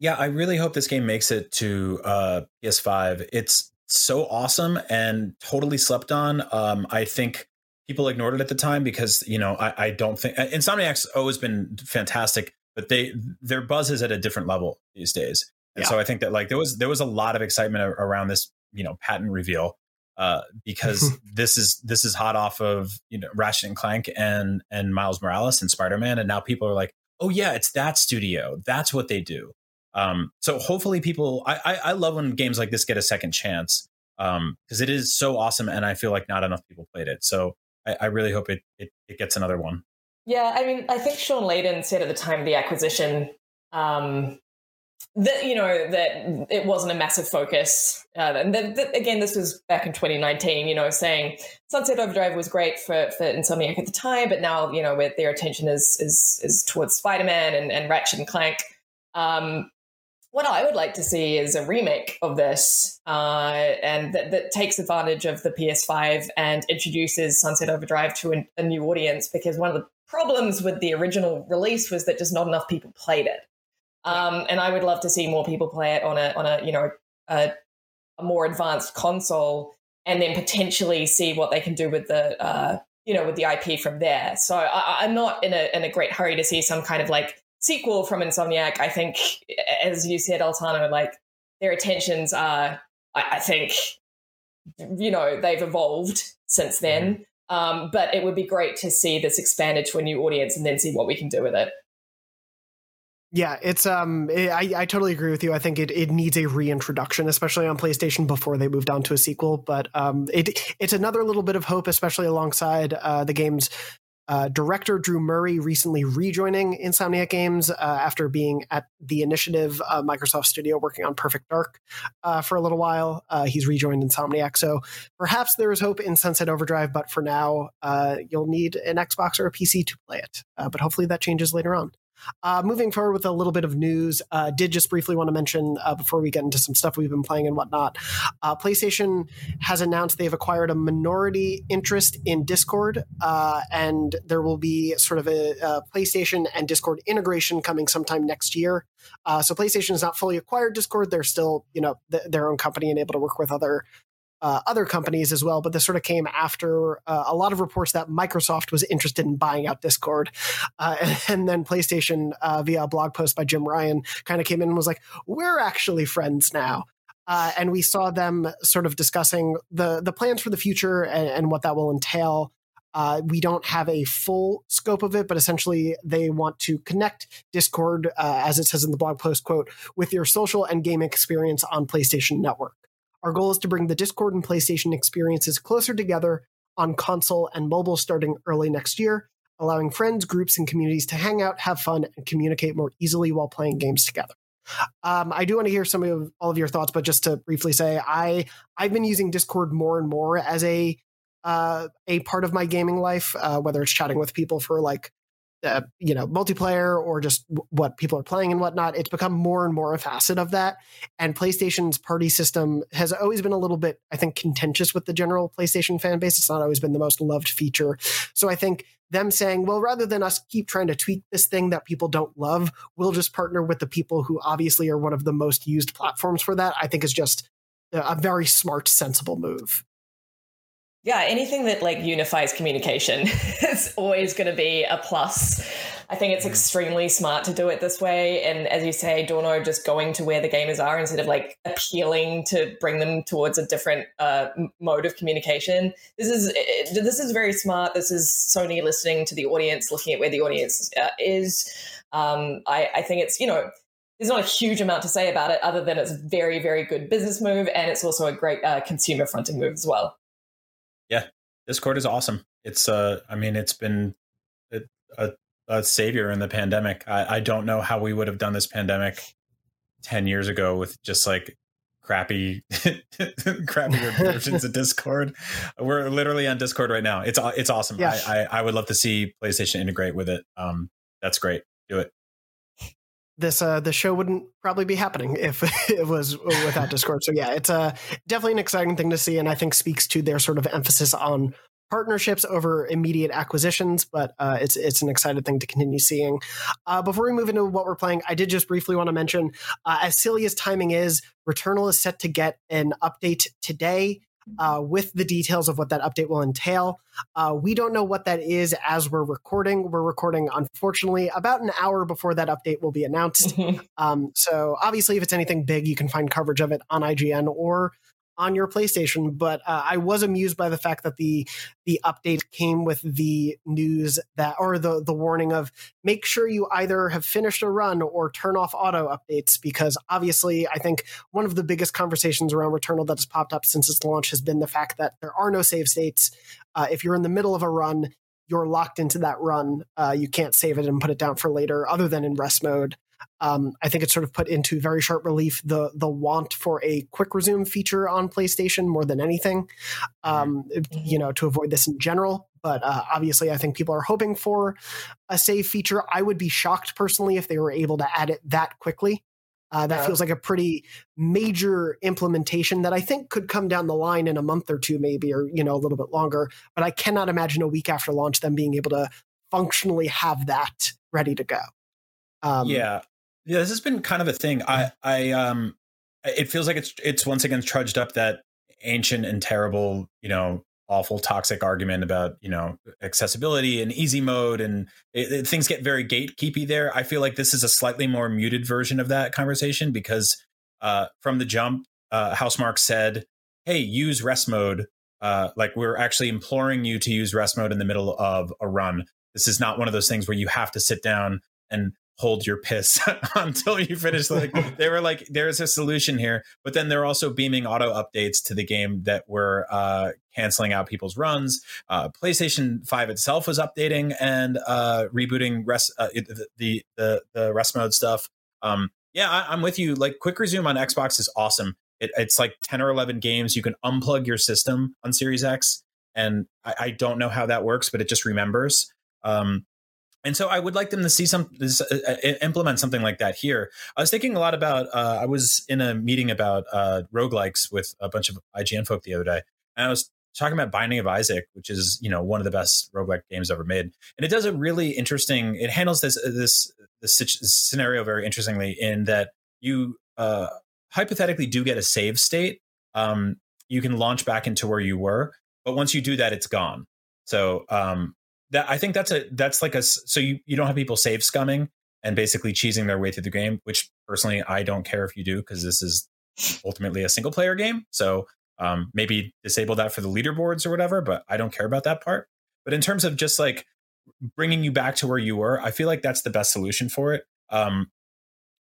Yeah, I really hope this game makes it to uh, PS5. It's so awesome and totally slept on. Um, I think people ignored it at the time because you know I, I don't think Insomniac's always been fantastic, but they their buzz is at a different level these days. And yeah. so I think that like there was there was a lot of excitement around this, you know, patent reveal uh, because this is this is hot off of you know Ratchet and Clank and and Miles Morales and Spider Man, and now people are like, oh yeah, it's that studio. That's what they do. Um, so hopefully people, I, I, I love when games like this get a second chance because um, it is so awesome, and I feel like not enough people played it. So I, I really hope it, it it gets another one. Yeah, I mean, I think Shawn Layden said at the time of the acquisition um, that you know that it wasn't a massive focus uh, and that, that, again this was back in 2019 you know saying sunset overdrive was great for, for insomniac at the time but now you know where their attention is is is towards spider-man and, and ratchet and clank um, what i would like to see is a remake of this uh, and that, that, takes advantage of the ps5 and introduces sunset overdrive to a, a new audience because one of the problems with the original release was that just not enough people played it um, and I would love to see more people play it on a on a you know a, a more advanced console, and then potentially see what they can do with the uh, you know with the IP from there. So I, I'm not in a in a great hurry to see some kind of like sequel from Insomniac. I think, as you said, Altano, like their attentions are, I, I think, you know, they've evolved since then. Mm-hmm. Um, but it would be great to see this expanded to a new audience and then see what we can do with it. Yeah, it's um, it, I I totally agree with you. I think it, it needs a reintroduction, especially on PlayStation before they moved on to a sequel. But um, it it's another little bit of hope, especially alongside uh, the game's uh, director Drew Murray recently rejoining Insomniac Games uh, after being at the Initiative uh, Microsoft Studio working on Perfect Dark uh, for a little while. Uh, he's rejoined Insomniac, so perhaps there is hope in Sunset Overdrive. But for now, uh, you'll need an Xbox or a PC to play it. but hopefully that changes later on. Uh, moving forward with a little bit of news, uh, did just briefly want to mention uh, before we get into some stuff we've been playing and whatnot. Uh, PlayStation has announced they've acquired a minority interest in Discord, uh, and there will be sort of a, a, PlayStation and Discord integration coming sometime next year. Uh, so PlayStation has not fully acquired Discord; they're still, you know, th- their own company and able to work with other uh, other companies as well. But this sort of came after uh, a lot of reports that Microsoft was interested in buying out Discord. Uh, and, then PlayStation, uh, via a blog post by Jim Ryan, kind of came in and was like, we're actually friends now. Uh, and we saw them sort of discussing the, the plans for the future and, and what that will entail. Uh, we don't have a full scope of it, but essentially they want to connect Discord, uh, as it says in the blog post, quote, with your social and game experience on PlayStation Network. Our goal is to bring the Discord and PlayStation experiences closer together on console and mobile starting early next year, allowing friends, groups, and communities to hang out, have fun, and communicate more easily while playing games together. Um, I do want to hear some of all of your thoughts, but just to briefly say, I I've been using Discord more and more as a uh, a part of my gaming life, uh, whether it's chatting with people for like uh, you know multiplayer or just w- what people are playing and whatnot it's become more and more a facet of that. And playstation's party system has always been a little bit i think contentious with the general playstation fan base. It's not always been the most loved feature. So i think them saying well rather than us keep trying to tweak this thing that people don't love we'll just partner with the people who obviously are one of the most used platforms for that i think is just a very smart sensible move yeah, anything that like unifies communication is always going to be a plus. I think it's mm. extremely smart to do it this way. And as you say, Dorno just going to where the gamers are instead of like appealing to bring them towards a different uh, mode of communication. This is this is very smart. This is Sony listening to the audience, looking at where the audience uh, is. Um, I, I think it's you know there's not a huge amount to say about it other than it's a very very good business move and it's also a great uh, consumer fronting move as well Discord is awesome. It's uh, I mean, it's been a, a, a savior in the pandemic. I, I don't know how we would have done this pandemic ten years ago with just like crappy crappy versions of discord we're literally on discord right now it's it's awesome yeah. I, I, I would love to see playstation integrate with it um that's great do it this uh the show wouldn't probably be happening if it was without Discord. So yeah, it's uh definitely an exciting thing to see, and I think speaks to their sort of emphasis on partnerships over immediate acquisitions. But uh, it's it's an exciting thing to continue seeing. Uh, before we move into what we're playing, I did just briefly want to mention, uh, as silly as timing is, Returnal is set to get an update today uh, with the details of what that update will entail. Uh, we don't know what that is as we're recording. We're recording, unfortunately, about an hour before that update will be announced. um, so, obviously, if it's anything big, you can find coverage of it on IGN or on your PlayStation. But uh, I was amused by the fact that the the update came with the news that or the the warning of make sure you either have finished a run or turn off auto updates because obviously I think one of the biggest conversations around Returnal that has popped up since its launch has been the fact that there are no save states. Uh, if you're in the middle of a run, you're locked into that run. Uh, you can't save it and put it down for later, other than in rest mode. Um, I think it's sort of put into very sharp relief the the want for a quick resume feature on PlayStation more than anything, um, you know, to avoid this in general. But uh, obviously, I think people are hoping for a save feature. I would be shocked personally if they were able to add it that quickly. Uh, that Yeah. feels like a pretty major implementation that I think could come down the line in a month or two, maybe, or you know, a little bit longer. But I cannot imagine a week after launch them being able to functionally have that ready to go. Um, yeah. Yeah this has been kind of a thing. i i um it feels like it's it's once again trudged up that ancient and terrible you know awful toxic argument about you know accessibility and easy mode and it, it- things get very gatekeepy there. I feel like this is a slightly more muted version of that conversation because uh from the jump uh housemarque said hey use rest mode. Uh like we're actually imploring you to use rest mode in the middle of a run. This is not one of those things where you have to sit down and hold your piss until you finish like they were like there's a solution here but then they're also beaming auto updates to the game that were uh canceling out people's runs. Uh playstation 5 itself was updating and uh rebooting rest uh, the, the the the rest mode stuff. Um yeah I, i'm with you. Like quick resume on xbox is awesome. It, it's like 10 or 11 games. You can unplug your system on series x and I, I don't know how that works but it just remembers. Um and so I would like them to see some uh, uh, implement something like that here. I was thinking a lot about. Uh, I was in a meeting about uh, roguelikes with a bunch of IGN folk the other day, and I was talking about Binding of Isaac, which is you know one of the best roguelike games ever made, and it does a really interesting. It handles this this this scenario very interestingly in that you uh, hypothetically do get a save state. Um, you can launch back into where you were, but once you do that, it's gone. So um, that I think that's a that's like a so you you don't have people save scumming and basically cheesing their way through the game, which personally I don't care if you do because this is ultimately a single player game. So um, maybe disable that for the leaderboards or whatever, but I don't care about that part. But in terms of just like bringing you back to where you were, I feel like that's the best solution for it. Um,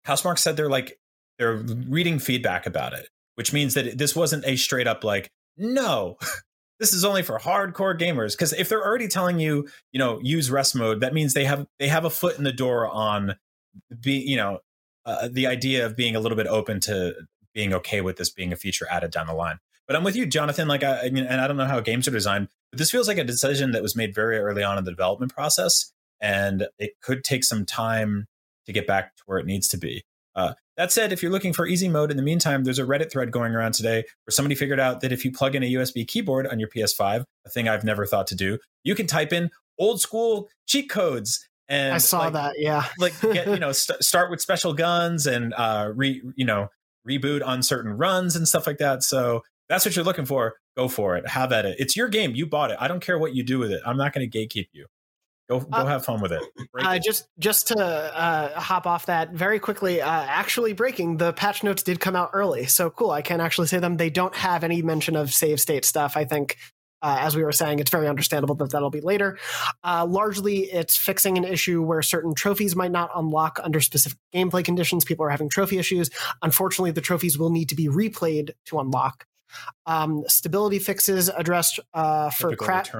Housemarque said they're like they're reading feedback about it, which means that this wasn't a straight up like no. This is only for hardcore gamers because if they're already telling you, you know, use rest mode, that means they have they have a foot in the door on be you know uh, the idea of being a little bit open to being okay with this being a feature added down the line. But I'm with you, Jonathon. Like I, and I don't know how games are designed, but this feels like a decision that was made very early on in the development process, and it could take some time to get back to where it needs to be. Uh, that said, if you're looking for easy mode in the meantime, there's a Reddit thread going around today where somebody figured out that if you plug in a USB keyboard on your PS5, a thing I've never thought to do, you can type in old school cheat codes. And I saw like, that. Yeah. like get you know st- start with special guns and uh re you know reboot on certain runs and stuff like that so that's what you're looking for go for it have at it it's your game you bought it i don't care what you do with it i'm not going to gatekeep you go go Uh, have fun with it Uh, it. just just to uh, hop off that very quickly, uh, actually breaking the patch notes did come out early, so cool. I can actually say them. They don't have any mention of save state stuff. I think, uh, as we were saying, it's very understandable that that'll be later. Uh, largely, it's fixing an issue where certain trophies might not unlock under specific gameplay conditions. People are having trophy issues. Unfortunately, the trophies will need to be replayed to unlock. Um, stability fixes addressed uh, for crash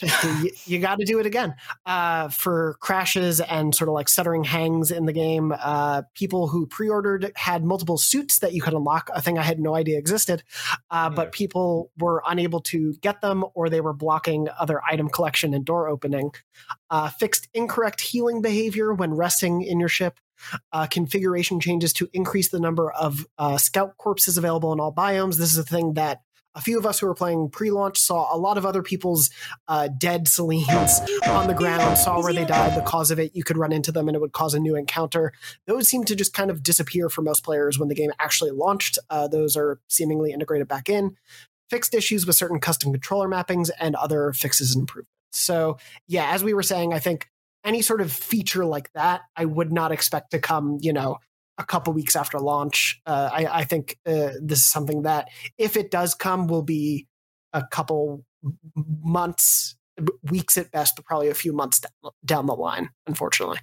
you, you got to do it again uh, for crashes and sort of like stuttering hangs in the game. Uh, people who pre-ordered had multiple suits that you could unlock, a thing I had no idea existed. Uh, But people were unable to get them, or they were blocking other item collection and door opening. Uh, fixed incorrect healing behavior when resting in your ship. Uh, configuration changes to increase the number of uh, scout corpses available in all biomes. This is a thing that a few of us who were playing pre-launch saw a lot of other people's uh, dead Selenes on the ground, saw where they died, the cause of it. You could run into them and it would cause a new encounter. Those seem to just kind of disappear for most players when the game actually launched. Uh, those are seemingly integrated back in. Fixed issues with certain custom controller mappings and other fixes and improvements. So, yeah, as we were saying, I think any sort of feature like that, I would not expect to come, you know, a couple weeks after launch. Uh, I, I, think uh, this is something that, if it does come, will be a couple months, weeks at best, but probably a few months down the line. Unfortunately,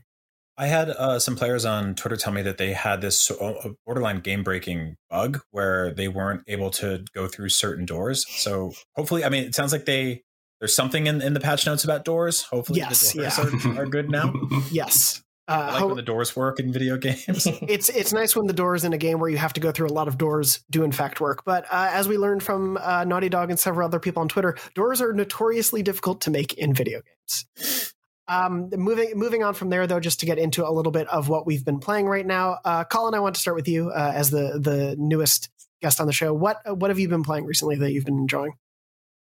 I had uh, some players on Twitter tell me that they had this uh, borderline game breaking bug where they weren't able to go through certain doors. So hopefully, I mean, it sounds like they there's something in, in the patch notes about doors. Hopefully, yes, the doors yeah. are, are good now. yes. Uh, I like when the doors work in video games. it's it's nice when the doors in a game where you have to go through a lot of doors do in fact work. But uh, as we learned from uh, Naughty Dog and several other people on Twitter, doors are notoriously difficult to make in video games. Um, moving moving on from there, though, just to get into a little bit of what we've been playing right now. Uh, Colin, I want to start with you uh, as the the newest guest on the show. What what have you been playing recently that you've been enjoying?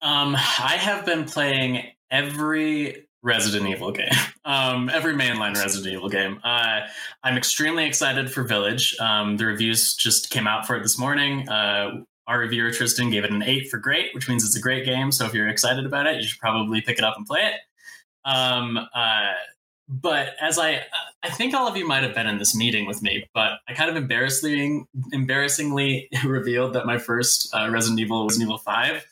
Um, I have been playing every Resident Evil game, um, every mainline Resident Evil game. Uh, I'm extremely excited for Village. Um, the reviews just came out for it this morning. Uh, our reviewer Tristan gave it an eight for great, which means it's a great game. So if you're excited about it, you should probably pick it up and play it. Um, uh, but as I, I think all of you might have been in this meeting with me, but I kind of embarrassingly, embarrassingly revealed that my first uh, Resident Evil was Resident Evil Five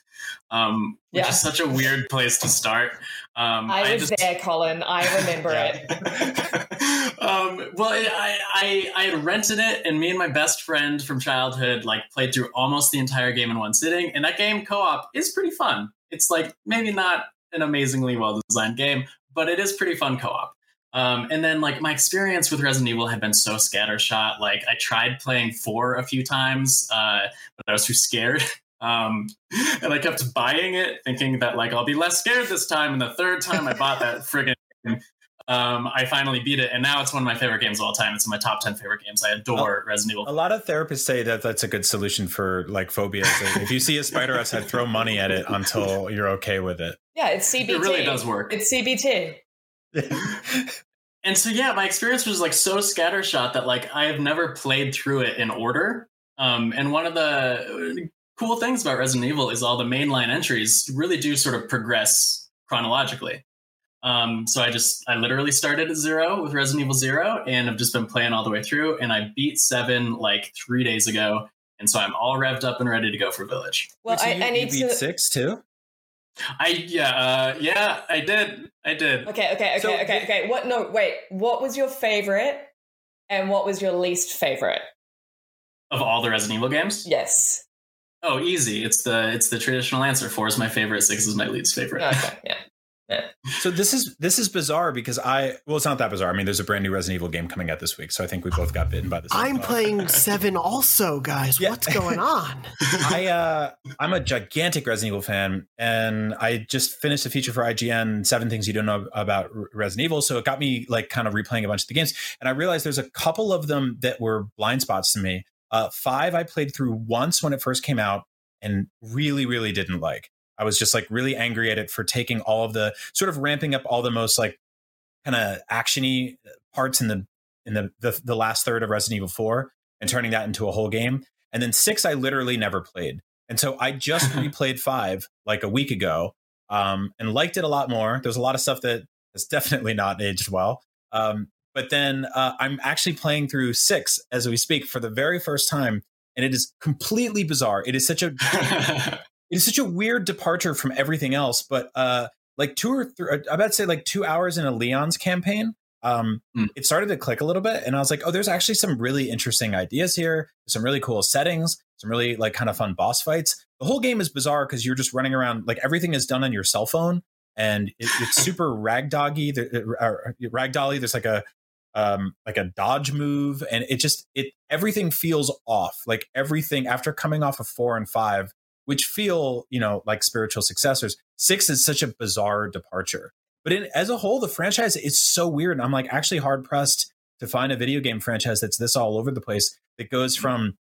um, which yeah. is such a weird place to start. Um, I was I just, there, Colin. I remember it. um, well, I, I I had rented it, and me and my best friend from childhood like played through almost the entire game in one sitting. And that game co-op is pretty fun. It's like maybe not an amazingly well designed game, but it is pretty fun co-op. Um, and then like my experience with Resident Evil had been so scattershot. Like I tried playing four a few times, uh, but I was too scared Um, and I kept buying it, thinking that like I'll be less scared this time. And the third time I bought that friggin' game, um, I finally beat it, and now it's one of my favorite games of all time. It's in my top ten favorite games. I adore a, Resident Evil. A lot of therapists say that that's a good solution for like phobias. if you see a spider outside, throw money at it until you're okay with it. Yeah, it's CBT. It really does work. It's CBT. and so yeah, my experience was like so scattershot that like I have never played through it in order. Um, and one of the cool things about Resident Evil is all the mainline entries really do sort of progress chronologically. Um, so I just I literally started at zero with Resident Evil Zero, and I've just been playing all the way through. And I beat seven like three days ago, and so I'm all revved up and ready to go for Village. Well, Wait, so I, you, I need you beat to. six too. I yeah uh, yeah I did I did. Okay okay okay So okay okay. What? No, wait. What was your favorite, and what was your least favorite? Of all the Resident Evil games, Yes. Oh easy. It's the it's the traditional answer. Four is my favorite. Six is my least favorite. Okay. Yeah. So this is this is bizarre because I well it's not that bizarre. I mean there's a brand new Resident Evil game coming out this week, so I think we both got bitten by this. I'm playing seven also, guys. What's going on? I uh I'm a gigantic Resident Evil fan, and I just finished a feature for IGN, Seven Things You Don't Know About R- Resident Evil. So it got me like kind of replaying a bunch of the games, and I realized there's a couple of them that were blind spots to me. Uh, five I played through once when it first came out, and really, really didn't like. I was just like really angry at it for taking all of the sort of ramping up all the most like kind of actiony parts in the in the, the the last third of Resident Evil 4 and turning that into a whole game. And then 6 I literally never played. And so I just replayed 5 like a week ago um and liked it a lot more. There's a lot of stuff that has definitely not aged well. Um but then uh, I'm actually playing through 6 as we speak for the very first time and it is completely bizarre. It is such a it's such a weird departure from everything else. But uh, like two or three, I about to say like two hours in a Leon's campaign, um, it started to click a little bit, and I was like, oh, there's actually some really interesting ideas here. Some really cool settings, some really like kind of fun boss fights. The whole game is bizarre because you're just running around like everything is done on your cell phone, and it, it's super ragdoggy, there- or ragdolly. There's like a um like a dodge move and it just it everything feels off. Like everything after coming off of four and five which feel you know like spiritual successors six is such a bizarre departure. But in, as a whole the franchise is so weird and i'm like actually hard pressed to find a video game franchise that's this all over the place that goes from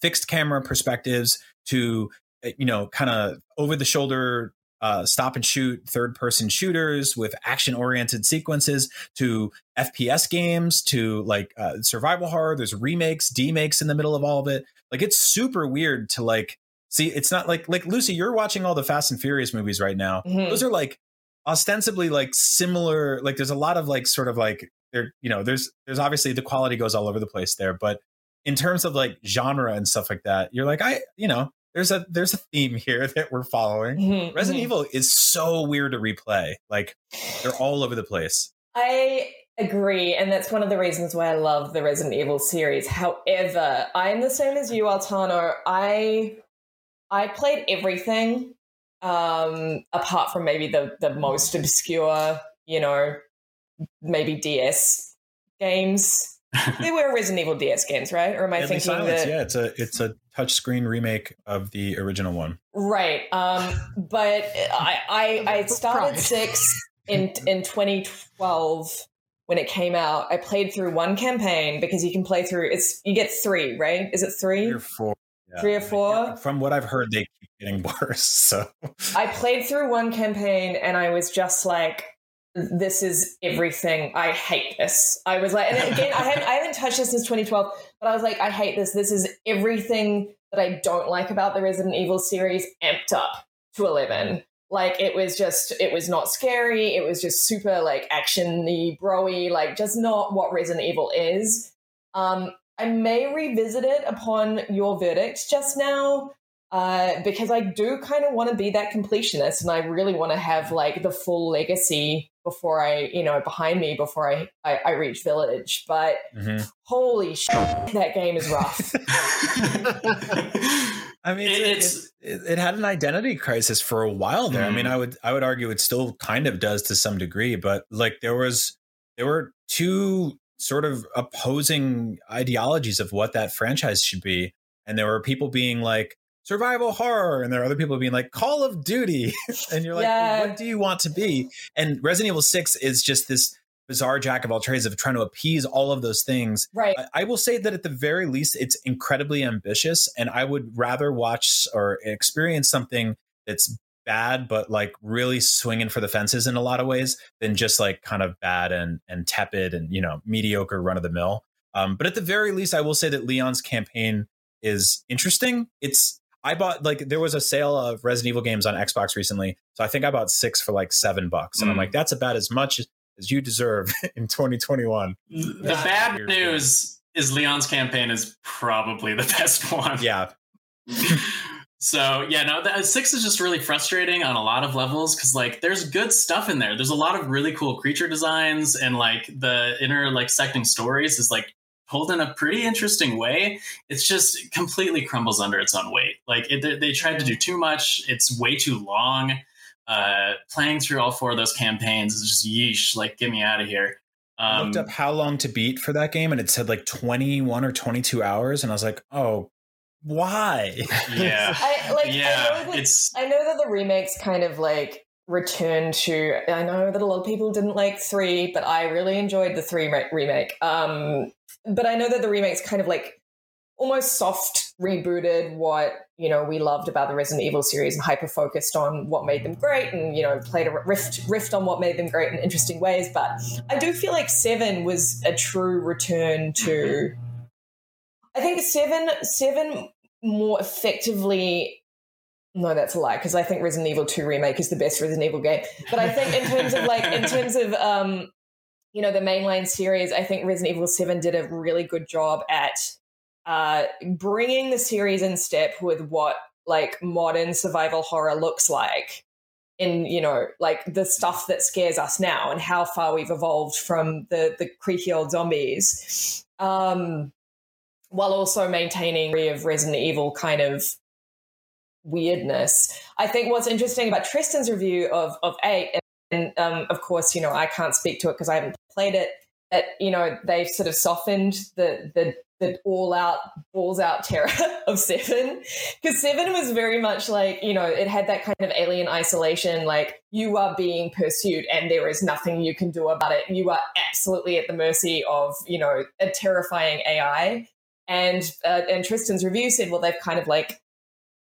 fixed camera perspectives to uh, you know kind of over the shoulder uh, stop and shoot third person shooters with action oriented sequences to FPS games to like uh, survival horror. There's remakes, demakes in the middle of all of it. Like it's super weird to like see. It's not like like Lucy. You're watching all the Fast and Furious movies right now. Mhm. Those are like ostensibly like similar. Like there's a lot of like sort of like there. You know, there's there's obviously the quality goes all over the place there, but in terms of like genre and stuff like that, you're like I you know there's a there's a theme here that we're following. Mhm, Resident mhm. Evil is so weird to replay. Like they're all over the place. I agree, and that's one of the reasons why I love the Resident Evil series. However, I'm the same as you, Altano. I I played everything, um, apart from maybe the the most obscure, you know, maybe DS games. they were Resident Evil DS games, right? Or am I Deadly thinking Silence, that? yeah, it's a it's a touchscreen remake of the original one. Right. Um, but I, I, I started Pride. six in in 2012 when it came out. I played through one campaign because you can play through. It's you get three, right? Is it three? Three or four. yeah. Three or four? From what I've heard, they keep getting worse. So I played through one campaign and I was just like, this is everything. I hate this. I was like, and again, I haven't, I haven't touched this since 2012, but I was like, I hate this. This is everything that I don't like about the Resident Evil series amped up to 11. Like it was just, it was not scary. It was just super like actiony, broy, like just not what Resident Evil is. Um, I may revisit it upon your verdict just now uh, because I do kind of want to be that completionist, and I really want to have like the full legacy before I, you know, behind me before I I, I reach village. But Mhm. holy shit, that game is rough. I mean, It- it's, it, it had an identity crisis for a while there. I mean, Mm. I would I would argue it still kind of does to some degree, but like there was there were two sort of opposing ideologies of what that franchise should be, and there were people being like survival horror, and there are other people being like Call of Duty, and you're like, Yeah. what do you want to be? And Resident Evil Six is just this bizarre jack of all trades of trying to appease all of those things right. I- I will say that at the very least, it's incredibly ambitious, and I would rather watch or experience something that's bad, but like really swinging for the fences in a lot of ways, than just like kind of bad and and tepid and you know mediocre run of the mill. Um, but at the very least, I will say that Leon's campaign is interesting. It's I bought like there was a sale of Resident Evil games on Xbox recently, so I think I bought six for like seven bucks, and I'm Mm. like, that's about as much as you deserve in 2021. the bad news is Leon's campaign is probably the best one. Yeah, So yeah, no, the, six is just really frustrating on a lot of levels because like there's good stuff in there. There's a lot of really cool creature designs and like the inner like secting stories is like told in a pretty interesting way. It's just completely crumbles under its own weight. Like it, they, they tried to do too much. It's way too long. Uh, playing through all four of those campaigns is just yeesh. Like get me out of here. I Um, looked up how long to beat for that game and it said like 21 or 22 hours and I was like, "Oh, why?" yeah, I like. yeah. I know that, It's I know that the remakes kind of like return to. I know that a lot of people didn't like three, but I really enjoyed the three re- remake. Um, but I know that the remakes kind of like almost soft rebooted what you know we loved about the Resident Evil series and hyper focused on what made them great and you know played a rift rift on what made them great in interesting ways. But I do feel like seven was a true return to. I think seven seven more effectively. No, that's a lie because I think Resident Evil Two remake is the best Resident Evil game. But I think in terms of like in terms of um, you know the mainline series, I think Resident Evil Seven did a really good job at uh, bringing the series in step with what like modern survival horror looks like in you know like the stuff that scares us now and how far we've evolved from the the creepy old zombies um while also maintaining of resident evil kind of weirdness. I think what's interesting about tristan's review of of eight and um, of course you know i can't speak to it because i haven't played it it, you know, they've sort of softened the the the all out balls out terror of seven. Because seven was very much like you know it had that kind of alien isolation like you are being pursued and there is nothing you can do about it. You are absolutely at the mercy of you know a terrifying ai and uh, and tristan's review said well they've kind of like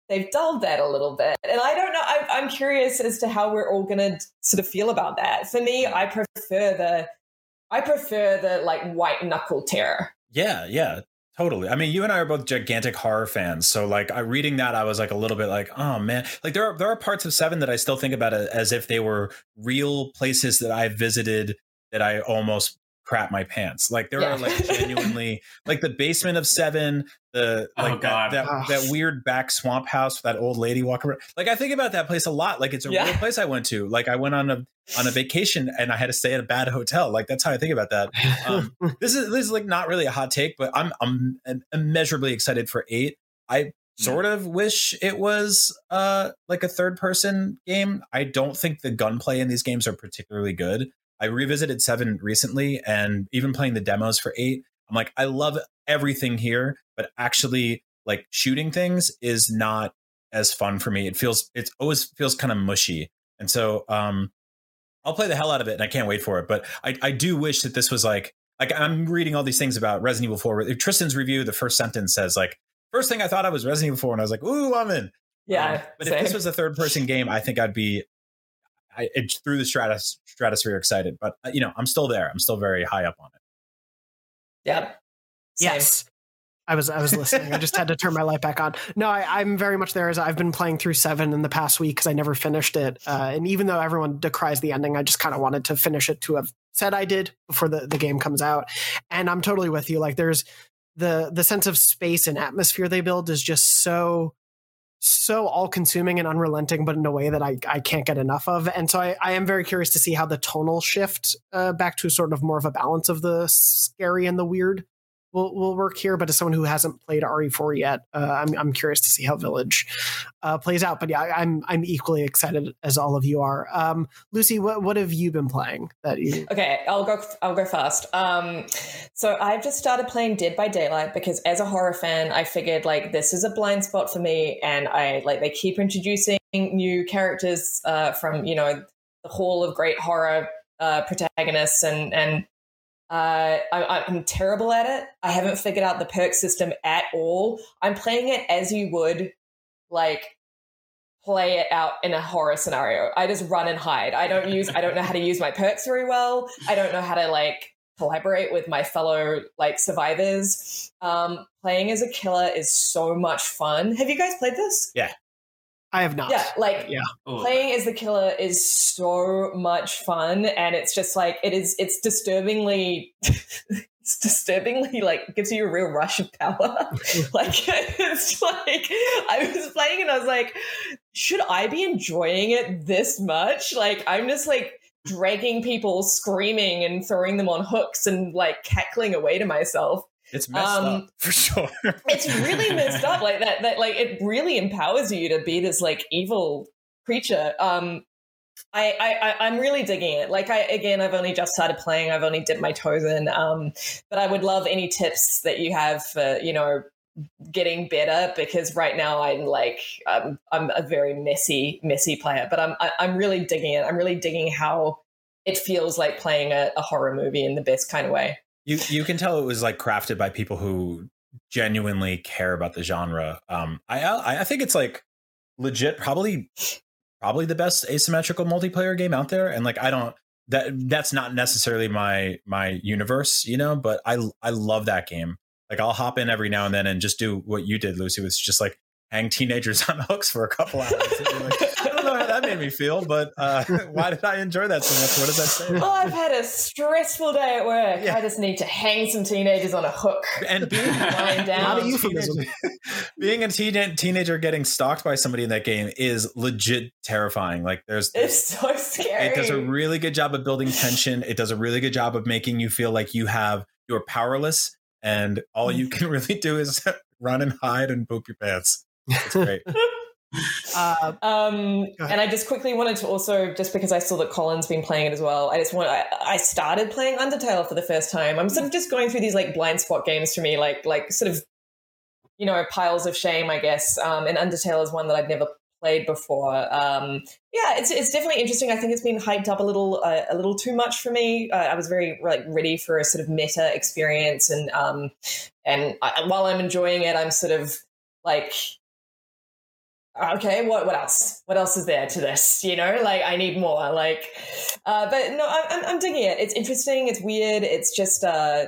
they've dulled that a little bit. And i don't know I, i'm curious as to how we're all going to sort of feel about that. For me mm. i prefer the i prefer the like white knuckle terror. Yeah, yeah, totally. I mean, you and I are both gigantic horror fans, so like, I reading that, I was like a little bit like, oh man, like there are there are parts of Seven that I still think about as if they were real places that I visited that I almost crap my pants. Like there Yeah. are like genuinely like the basement of Seven, the Oh, like that, God. that Ugh. that weird back swamp house, that old lady walking around. Like I think about that place a lot. Like it's a Yeah. real place I went to. Like I went on a on a vacation and I had to stay at a bad hotel. Like that's how I think about that. Um, this is this is like not really a hot take, but I'm I'm immeasurably excited for eight. I sort of wish it was uh like a third person game. I don't think the gunplay in these games are particularly good. I revisited seven recently, and even playing the demos for eight, I'm like, I love everything here, but actually, like shooting things is not as fun for me. It feels it always feels kind of mushy, and so um, I'll play the hell out of it, and I can't wait for it. But I I do wish that this was like like I'm reading all these things about Resident Evil 4. Tristan's review, the first sentence says like first thing I thought I was Resident Evil 4, and I was like, ooh, I'm in. yeah Um, but if this was a third person game, I think I'd be I, it, through the stratus, stratosphere excited. But uh, you know, I'm still there. I'm still very high up on it. yeah Same. Yes. I was I was listening. I just had to turn my light back on. No, I, I'm very much there. As I've been playing through seven in the past week because I never finished it. Uh, and even though everyone decries the ending, I just kind of wanted to finish it to have said I did before the, the game comes out. And I'm totally with you. Like there's the the sense of space and atmosphere they build is just so so all consuming and unrelenting, but in a way that I, I can't get enough of. And so I, I am very curious to see how the tonal shift uh, back to sort of more of a balance of the scary and the weird will, will work here. But as someone who hasn't played RE4 yet, uh, I'm, I'm curious to see how Village uh, plays out. But yeah, I- I'm I'm equally excited as all of you are. Um, Lucy, what what have you been playing that you? Okay, I'll go. I'll go fast. Um, so I've just started playing Dead by Daylight because, as a horror fan, I figured like this is a blind spot for me, and I like they keep introducing new characters uh, from you know the Hall of Great Horror uh, protagonists, and and uh, I, I'm terrible at it. I haven't figured out the perk system at all. I'm playing it as you would like play it out in a horror scenario. I just run and hide. I don't use I don't know how to use my perks very well. I don't know how to like collaborate with my fellow like survivors. Um playing as a killer is so much fun. Have you guys played this? Yeah. I have not. Yeah, like Yeah. Oh, playing as the killer is so much fun and it's just like it is it's disturbingly it's disturbingly like gives you a real rush of power like it's like i was playing and i was like should i be enjoying it this much like i'm just like dragging people screaming and throwing them on hooks and like cackling away to myself It's messed Um, up for sure. it's really messed up like that that like it really empowers you to be this like evil creature um I, I I- I'm really digging it. Like I again, I've only just started playing. I've only dipped my toes in. Um, but I would love any tips that you have for you know getting better because right now I'm like I'm, I'm a very messy messy player. But I'm I, I'm really digging it. I'm really digging how it feels like playing a, a horror movie in the best kind of way. You you can tell it was like crafted by people who genuinely care about the genre. Um, I I, think it's like legit, probably probably the best asymmetrical multiplayer game out there. And like I don't that that's not necessarily my my universe, you know. But I I love that game. Like I'll hop in every now and then and just do what you did, Lucy, was just like hang teenagers on hooks for a couple hours. Like, I don't know how that made me feel, but uh, why did I enjoy that so much? What does that say? Oh, I've had a stressful day at work. I just need to hang some teenagers on a hook and being lying down. Not a euphemism. being a teen- teenager getting stalked by somebody in that game is legit terrifying. Like there's It's so scary. it does a really good job of building tension. It does a really good job of making you feel like you have you're powerless and all you can really do is run and hide and poop your pants. It's great. Uh, um, and I just quickly wanted to also, just because I saw that Colin's been playing it as well, I just want, I, I started playing Undertale for the first time. I'm sort of just going through these like blind spot games for me, like, like sort of, you know, piles of shame, I guess. Um, and Undertale is one that I'd never played before. Um, yeah, it's it's definitely interesting. I think it's been hyped up a little uh, a little too much for me. Uh, I was very like ready for a sort of meta experience, and um, and I, while I'm enjoying it, I'm sort of like. Okay, what what else? What else is there to this? You know, like I need more. Like, uh, but no, I'm I'm digging it. It's interesting. It's weird. It's just uh,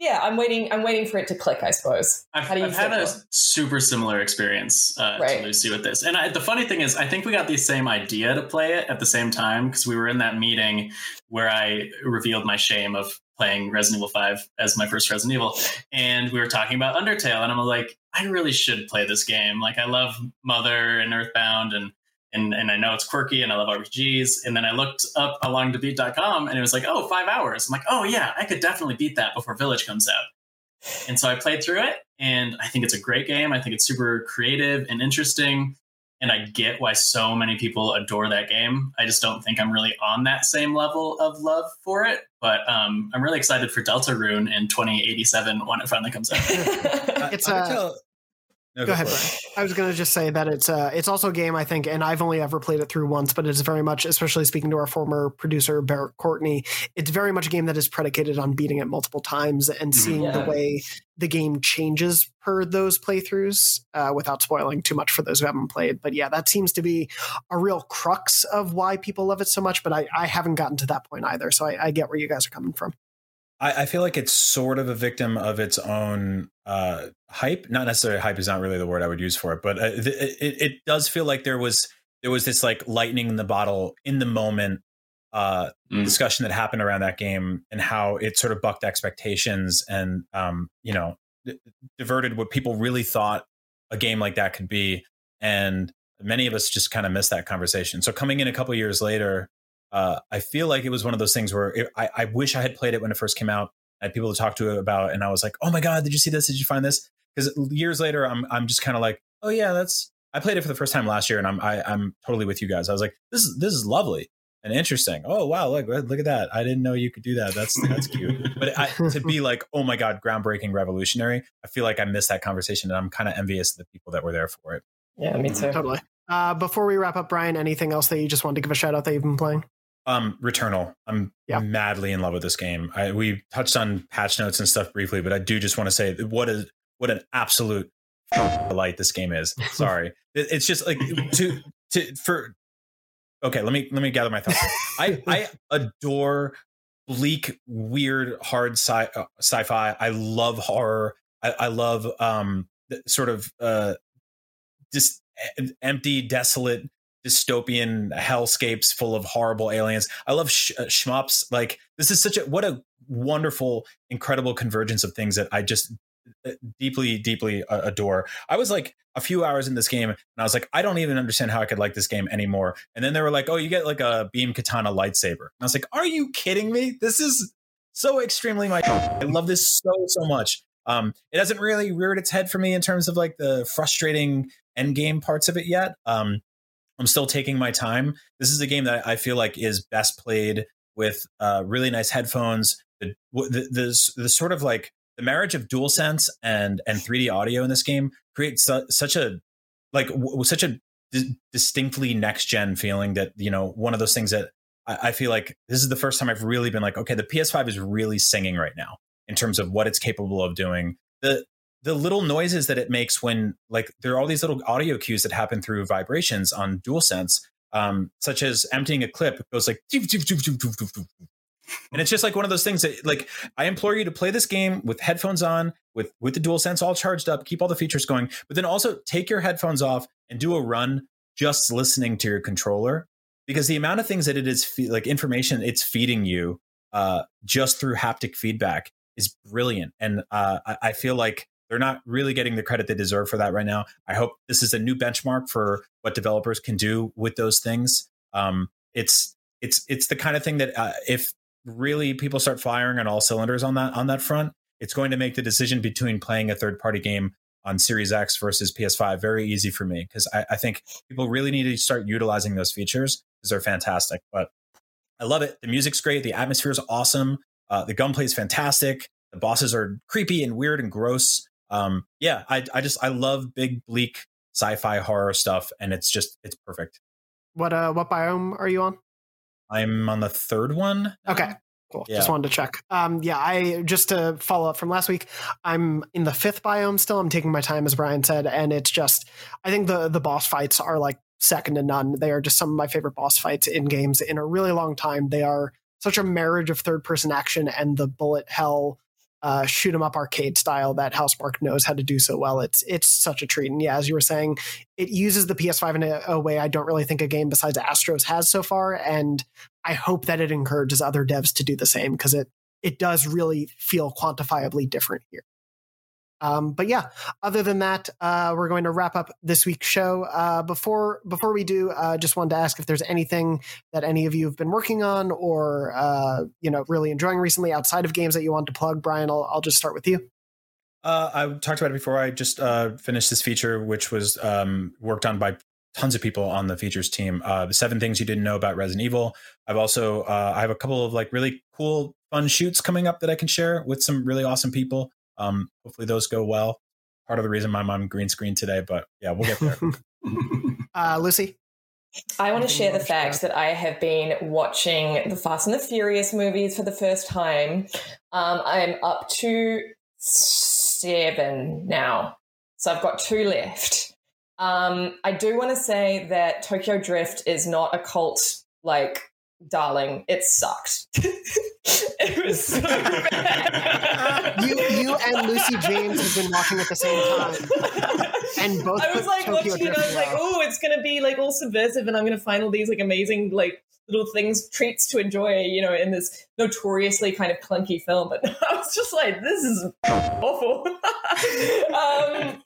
yeah, I'm waiting. I'm waiting for it to click. I suppose. I've, How do you I've had a super similar experience uh, Right. to Lucy with this, and I, the funny thing is, I think we got the same idea to play it at the same time because we were in that meeting where I revealed my shame of playing Resident Evil Five as my first Resident Evil, and we were talking about Undertale, and I'm like, I really should play this game. Like, I love Mother and Earthbound, and and and I know it's quirky, and I love RPGs. And then I looked up how long to beat.com, and it was like, oh, five hours. I'm like, oh yeah, I could definitely beat that before Village comes out. And so I played through it, and I think it's a great game. I think it's super creative and interesting. And I get why so many people adore that game. I just don't think I'm really on that same level of love for it. But um, I'm really excited for Deltarune in 2087 when it finally comes out. it's I uh, would tell- No, go ahead. Brian. I was going to just say that it's uh, it's also a game I think, and I've only ever played it through once, but it's very much, especially speaking to our former producer Barrett Courtney, it's very much a game that is predicated on beating it multiple times and seeing the way the game changes per those playthroughs, uh, without spoiling too much for those who haven't played. But yeah, that seems to be a real crux of why people love it so much. But I, I haven't gotten to that point either, so I, I get where you guys are coming from. I, I feel like it's sort of a victim of its own uh, hype. Not necessarily hype is not really the word I would use for it, but uh, th- it, it does feel like there was there was this like lightning in the bottle in the moment uh, Mm. discussion that happened around that game and how it sort of bucked expectations and um, you know d- diverted what people really thought a game like that could be. And many of us just kind of missed that conversation. So coming in a couple years later, uh, I feel like it was one of those things where it, I, I wish I had played it when it first came out. I had people to talk to it about, and I was like, "Oh my god, did you see this? Did you find this?" Because years later, I'm I'm just kind of like, "Oh yeah, that's." I played it for the first time last year, and I'm I, I'm totally with you guys. I was like, "This is this is lovely and interesting." Oh wow, look look at that! I didn't know you could do that. That's that's cute. But I, to be like, "Oh my god, groundbreaking, revolutionary," I feel like I missed that conversation, and I'm kind of envious of the people that were there for it. Yeah, me too. Totally. Uh, before we wrap up, Brian, anything else that you just wanted to give a shout out that you've been playing? Um, Returnal. I'm Yeah. madly in love with this game. I, we touched on patch notes and stuff briefly, but I do just want to say what is what an absolute delight this game is. Sorry, It- it's just like to to for. Okay, let me let me gather my thoughts. I I adore bleak, weird, hard sci uh, sci-fi. I love horror. I, I love um sort of uh just empty, desolate dystopian hellscapes full of horrible aliens. I love sh- uh, shmups. Like this is such a what a wonderful, incredible convergence of things that I just uh, deeply, deeply uh, adore. I was like a few hours in this game, and I was like, I don't even understand how I could like this game anymore. And then they were like, Oh, you get like a beam katana lightsaber. And I was like, Are you kidding me? This is so extremely my. I love this so so much. Um, it hasn't really reared its head for me in terms of like the frustrating end game parts of it yet. Um, I'm still taking my time. This is a game that I feel like is best played with uh, really nice headphones. The, the, the, the sort of like the marriage of DualSense and and 3D audio in this game creates su- such a like w- such a distinctly next gen feeling that you know one of those things that I, I feel like this is the first time I've really been like okay the PS5 is really singing right now in terms of what it's capable of doing. The the little noises that it makes when like there are all these little audio cues that happen through vibrations on DualSense, um, such as emptying a clip, it goes like and it's just like one of those things that like I implore you to play this game with headphones on, with with the DualSense all charged up, keep all the features going, but then also take your headphones off and do a run just listening to your controller because the amount of things that it is fe- like information it's feeding you uh, just through haptic feedback is brilliant, and uh, I, I feel like they're not really getting the credit they deserve for that right now. I hope this is a new benchmark for what developers can do with those things. Um, it's it's it's the kind of thing that uh, if really people start firing on all cylinders on that on that front, it's going to make the decision between playing a third party game on Series X versus PS5 very easy for me because I, I think people really need to start utilizing those features because they're fantastic. But I love it. The music's great. The atmosphere is awesome. Uh, the gunplay is fantastic. The bosses are creepy and weird and gross. Um, yeah, I, I just I love big bleak sci-fi horror stuff, and it's just it's perfect. What uh what biome are you on? I'm on the third one. Okay. Cool. Yeah. Just wanted to check. Um, yeah, I just to follow up from last week, I'm in the fifth biome still. I'm taking my time, as Brian said, and it's just I think the the boss fights are like second to none. They are just some of my favorite boss fights in games in a really long time. They are such a marriage of third person action and the bullet hell uh, shoot 'em up arcade style that Housemarque knows how to do so well. It's it's such a treat. And yeah, as you were saying, it uses the PS5 in a, a way I don't really think a game besides Astro's has so far. And I hope that it encourages other devs to do the same because it it does really feel quantifiably different here. Um, but yeah, other than that, uh, we're going to wrap up this week's show. Uh, before before we do, uh, just wanted to ask if there's anything that any of you have been working on or uh, you know really enjoying recently outside of games that you want to plug. Brian, I'll, I'll just start with you. Uh, I talked about it before. I just uh, finished this feature, which was um, worked on by tons of people on the features team. Uh, the seven things you didn't know about Resident Evil. I've also uh, I have a couple of like really cool, fun shoots coming up that I can share with some really awesome people. Um, hopefully those go well. Part of the reason my mom green screen today, but yeah, we'll get there. uh, Lucy. I want to share the fact that I have been watching the Fast and the Furious movies for the first time. Um, I'm up to seven now, so I've got two left. Um, I do want to say that Tokyo Drift is not a cult like darling. It sucked. it was so bad. you you and Lucy James have been walking at the same time, and both. I was like Tokyo watching it. I was like, oh, it's gonna be like all subversive, and I'm gonna find all these like amazing like little things, treats to enjoy, you know, in this notoriously kind of clunky film. But I was just like, this is awful. um,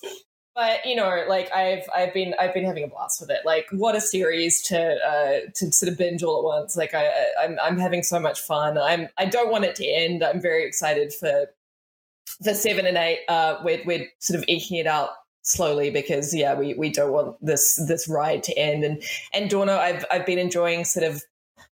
but you know, like I've I've been I've been having a blast with it. Like, what a series to uh, to sort of binge all at once. Like, I I'm I'm having so much fun. I'm I don't want it to end. I'm very excited for for seven and eight. Uh, we're we're sort of eking it out slowly because yeah, we we don't want this this ride to end. And and Dorno, I've I've been enjoying sort of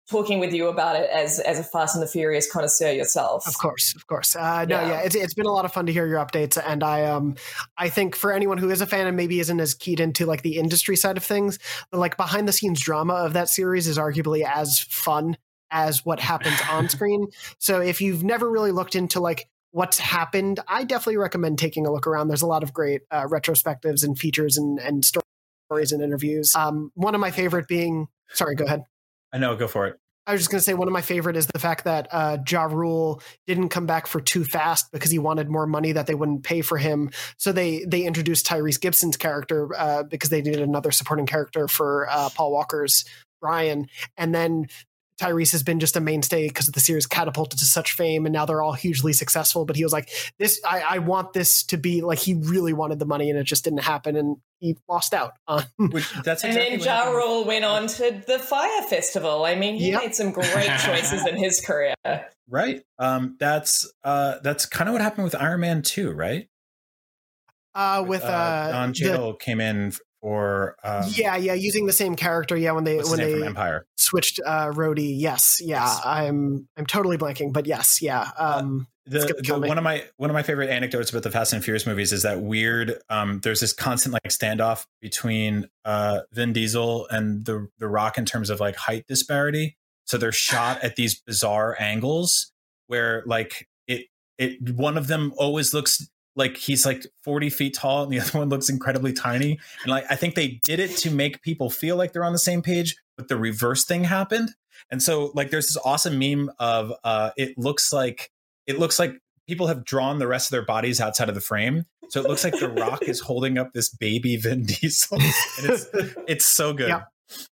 talking with you about it as as a Fast and the Furious connoisseur yourself. Of course, of course. Uh, no, Yeah. yeah, it's it's been a lot of fun to hear your updates, and I um I think for anyone who is a fan and maybe isn't as keyed into like the industry side of things, the like behind the scenes drama of that series is arguably as fun as what happens on screen. So if you've never really looked into like what's happened, I definitely recommend taking a look around. There's a lot of great uh, retrospectives and features and and stories and interviews. Um, one of my favorite being sorry, go ahead. I know, go for it. I was just going to say one of my favorite is the fact that uh, Ja Rule didn't come back for Too Fast because he wanted more money that they wouldn't pay for him. So they they introduced Tyrese Gibson's character uh, because they needed another supporting character for uh, Paul Walker's Brian, and then. Tyrese has been just a mainstay because the series catapulted to such fame, and now they're all hugely successful. But he was like, "This, I, I want this to be like." He really wanted the money, and it just didn't happen, and he lost out on. Which, That's and then Ja Rule went on to the Fyre Festival. I mean, he Yep. made some great choices in his career. Right. Um, that's uh, that's kind of what happened with Iron Man 2, right? Uh, with uh, Don the- Cheadle came in for um, yeah, yeah, using the same character. Yeah, when they when they Empire. switched uh Rhodey. Yes, yeah, I'm I'm totally blanking, but yes, yeah. Um, it's the, the- one of my one of my favorite anecdotes about the Fast and Furious movies is that weird. Um, there's this constant like standoff between uh, Vin Diesel and the the Rock in terms of like height disparity. So they're shot at these bizarre angles where like it it one of them always looks like he's like 40 feet tall and the other one looks incredibly tiny. And like i think they did it to make people feel like they're on the same page but the reverse thing happened. And so like there's this awesome meme of uh it looks like it looks like people have drawn the rest of their bodies outside of the frame. So it looks like the rock is holding up this baby vin diesel and it's it's so good. Yeah.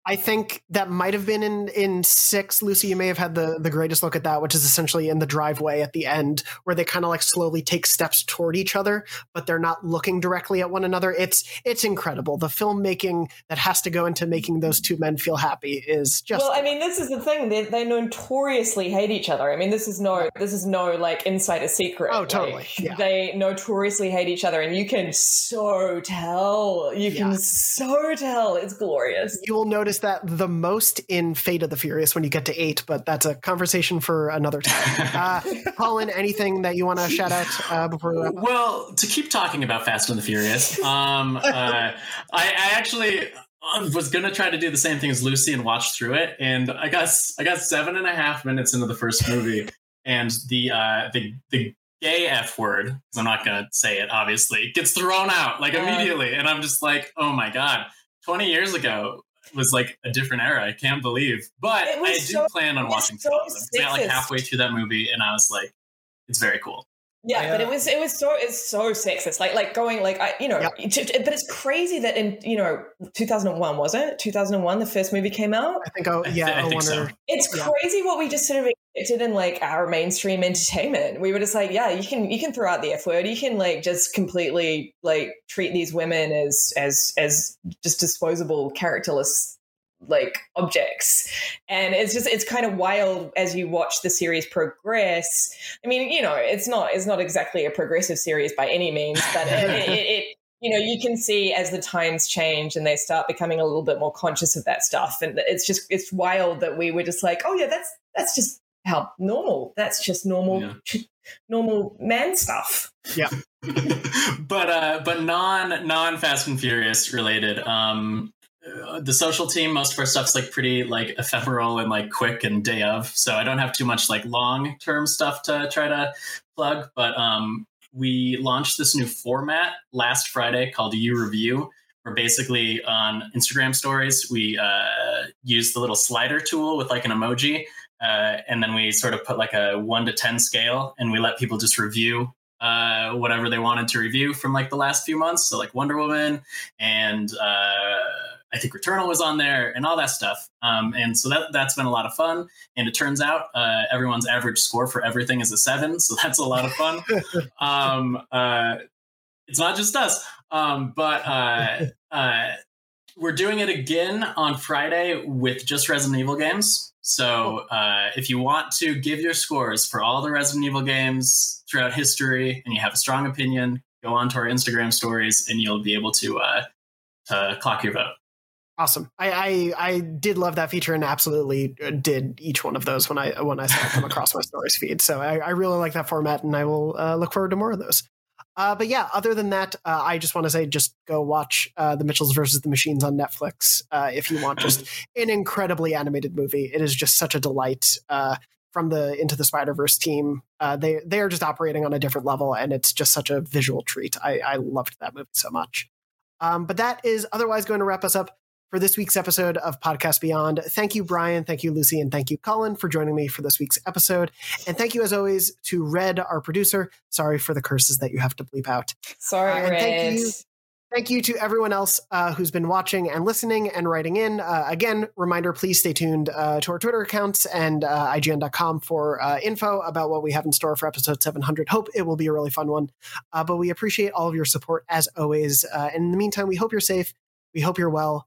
I think that might have been in in six. Lucy, you may have had the the greatest look at that, which is essentially in the driveway at the end, where they kind of like slowly take steps toward each other, but they're not looking directly at one another. It's it's incredible. The filmmaking that has to go into making those two men feel happy is just. Well, I mean, this is the thing. They, they notoriously hate each other. I mean, this is no this is no like insider secret. Oh, totally. Like, Yeah. They notoriously hate each other, and you can so tell. You can so tell. It's glorious. You will notice that the most in Fate of the Furious when you get to eight, but that's a conversation for another time. Uh, Colin, anything that you want to shout out uh, before we wrap up? Well, to keep talking about Fast and the Furious, um, uh, I, I actually uh, was gonna try to do the same thing as Lucy and watch through it, and I got I got seven and a half minutes into the first movie, and the uh, the the gay f word, because I'm not gonna say it, obviously, gets thrown out like immediately, and I'm just like, oh my god, 20 years ago was like a different era. I can't believe, but I do so- plan on watching so some of them. 'Cause I got like halfway through that movie, and I was like, it's very cool. Yeah, but it uh, was it was so it's so sexist. Like like going like I you know, it- it- but it's crazy that in you know 2001 was it 2001 the first movie came out. I think oh yeah, I I, think so. It's Yeah. crazy what we just sort of accepted in like our mainstream entertainment. We were just like, yeah, you can you can throw out the f word. You can like just completely like treat these women as as as just disposable characterless like objects and it's just it's kind of wild as you watch the series progress i mean you know it's not it's not exactly a progressive series by any means but it, it, it, it you know you can see as the times change and they start becoming a little bit more conscious of that stuff and it's just it's wild that we were just like oh yeah that's that's just how normal. That's just normal Yeah. normal man stuff. Yeah. but uh but non non fast and furious related um uh, the social team most of our stuff's like pretty like ephemeral and like quick and day of. So i don't have too much like long term stuff to try to plug but um we launched this new format last friday called you review. Where basically on instagram stories. We uh use the little slider tool with like an emoji uh, and then we sort of put like a one to 10 scale and we let people just review uh, whatever they wanted to review from like the last few months. So like Wonder Woman and uh, I think Returnal was on there and all that stuff. Um, and so that that's been a lot of fun. And it turns out uh, everyone's average score for everything is a seven, so that's a lot of fun. um, uh, it's not just us, um, but uh, uh, we're doing it again on Friday with just Resident Evil games. So uh, if you want to give your scores for all the Resident Evil games throughout history, and you have a strong opinion, go on to our Instagram stories, and you'll be able to uh, to clock your vote. Awesome. I, I I did love that feature and absolutely uh, did each one of those when I when I saw it come across my stories feed. So I, I really like that format and I will uh, look forward to more of those. Uh, but yeah, other than that, uh, I just want to say just go watch uh, the Mitchells versus the Machines on Netflix uh, if you want just an incredibly animated movie. It is just such a delight. Uh, from the Into the Spider Verse team, uh, they they are just operating on a different level, and it's just such a visual treat. I, I loved that movie so much. Um, but that is otherwise going to wrap us up for this week's episode of Podcast Beyond. Thank you, Brian. Thank you, Lucy. And thank you, Colin, for joining me for this week's episode. And thank you, as always, to Red, our producer. Sorry for the curses that you have to bleep out. sorry Uh, Red. thank you. Thank you to everyone else uh, who's been watching and listening and writing in. Uh, again, reminder please stay tuned uh, to our Twitter accounts and uh, IGN.com for uh, info about what we have in store for episode 700. Hope it will be a really fun one. Uh, but we appreciate all of your support as always. Uh, and in the meantime, we hope you're safe, we hope you're well,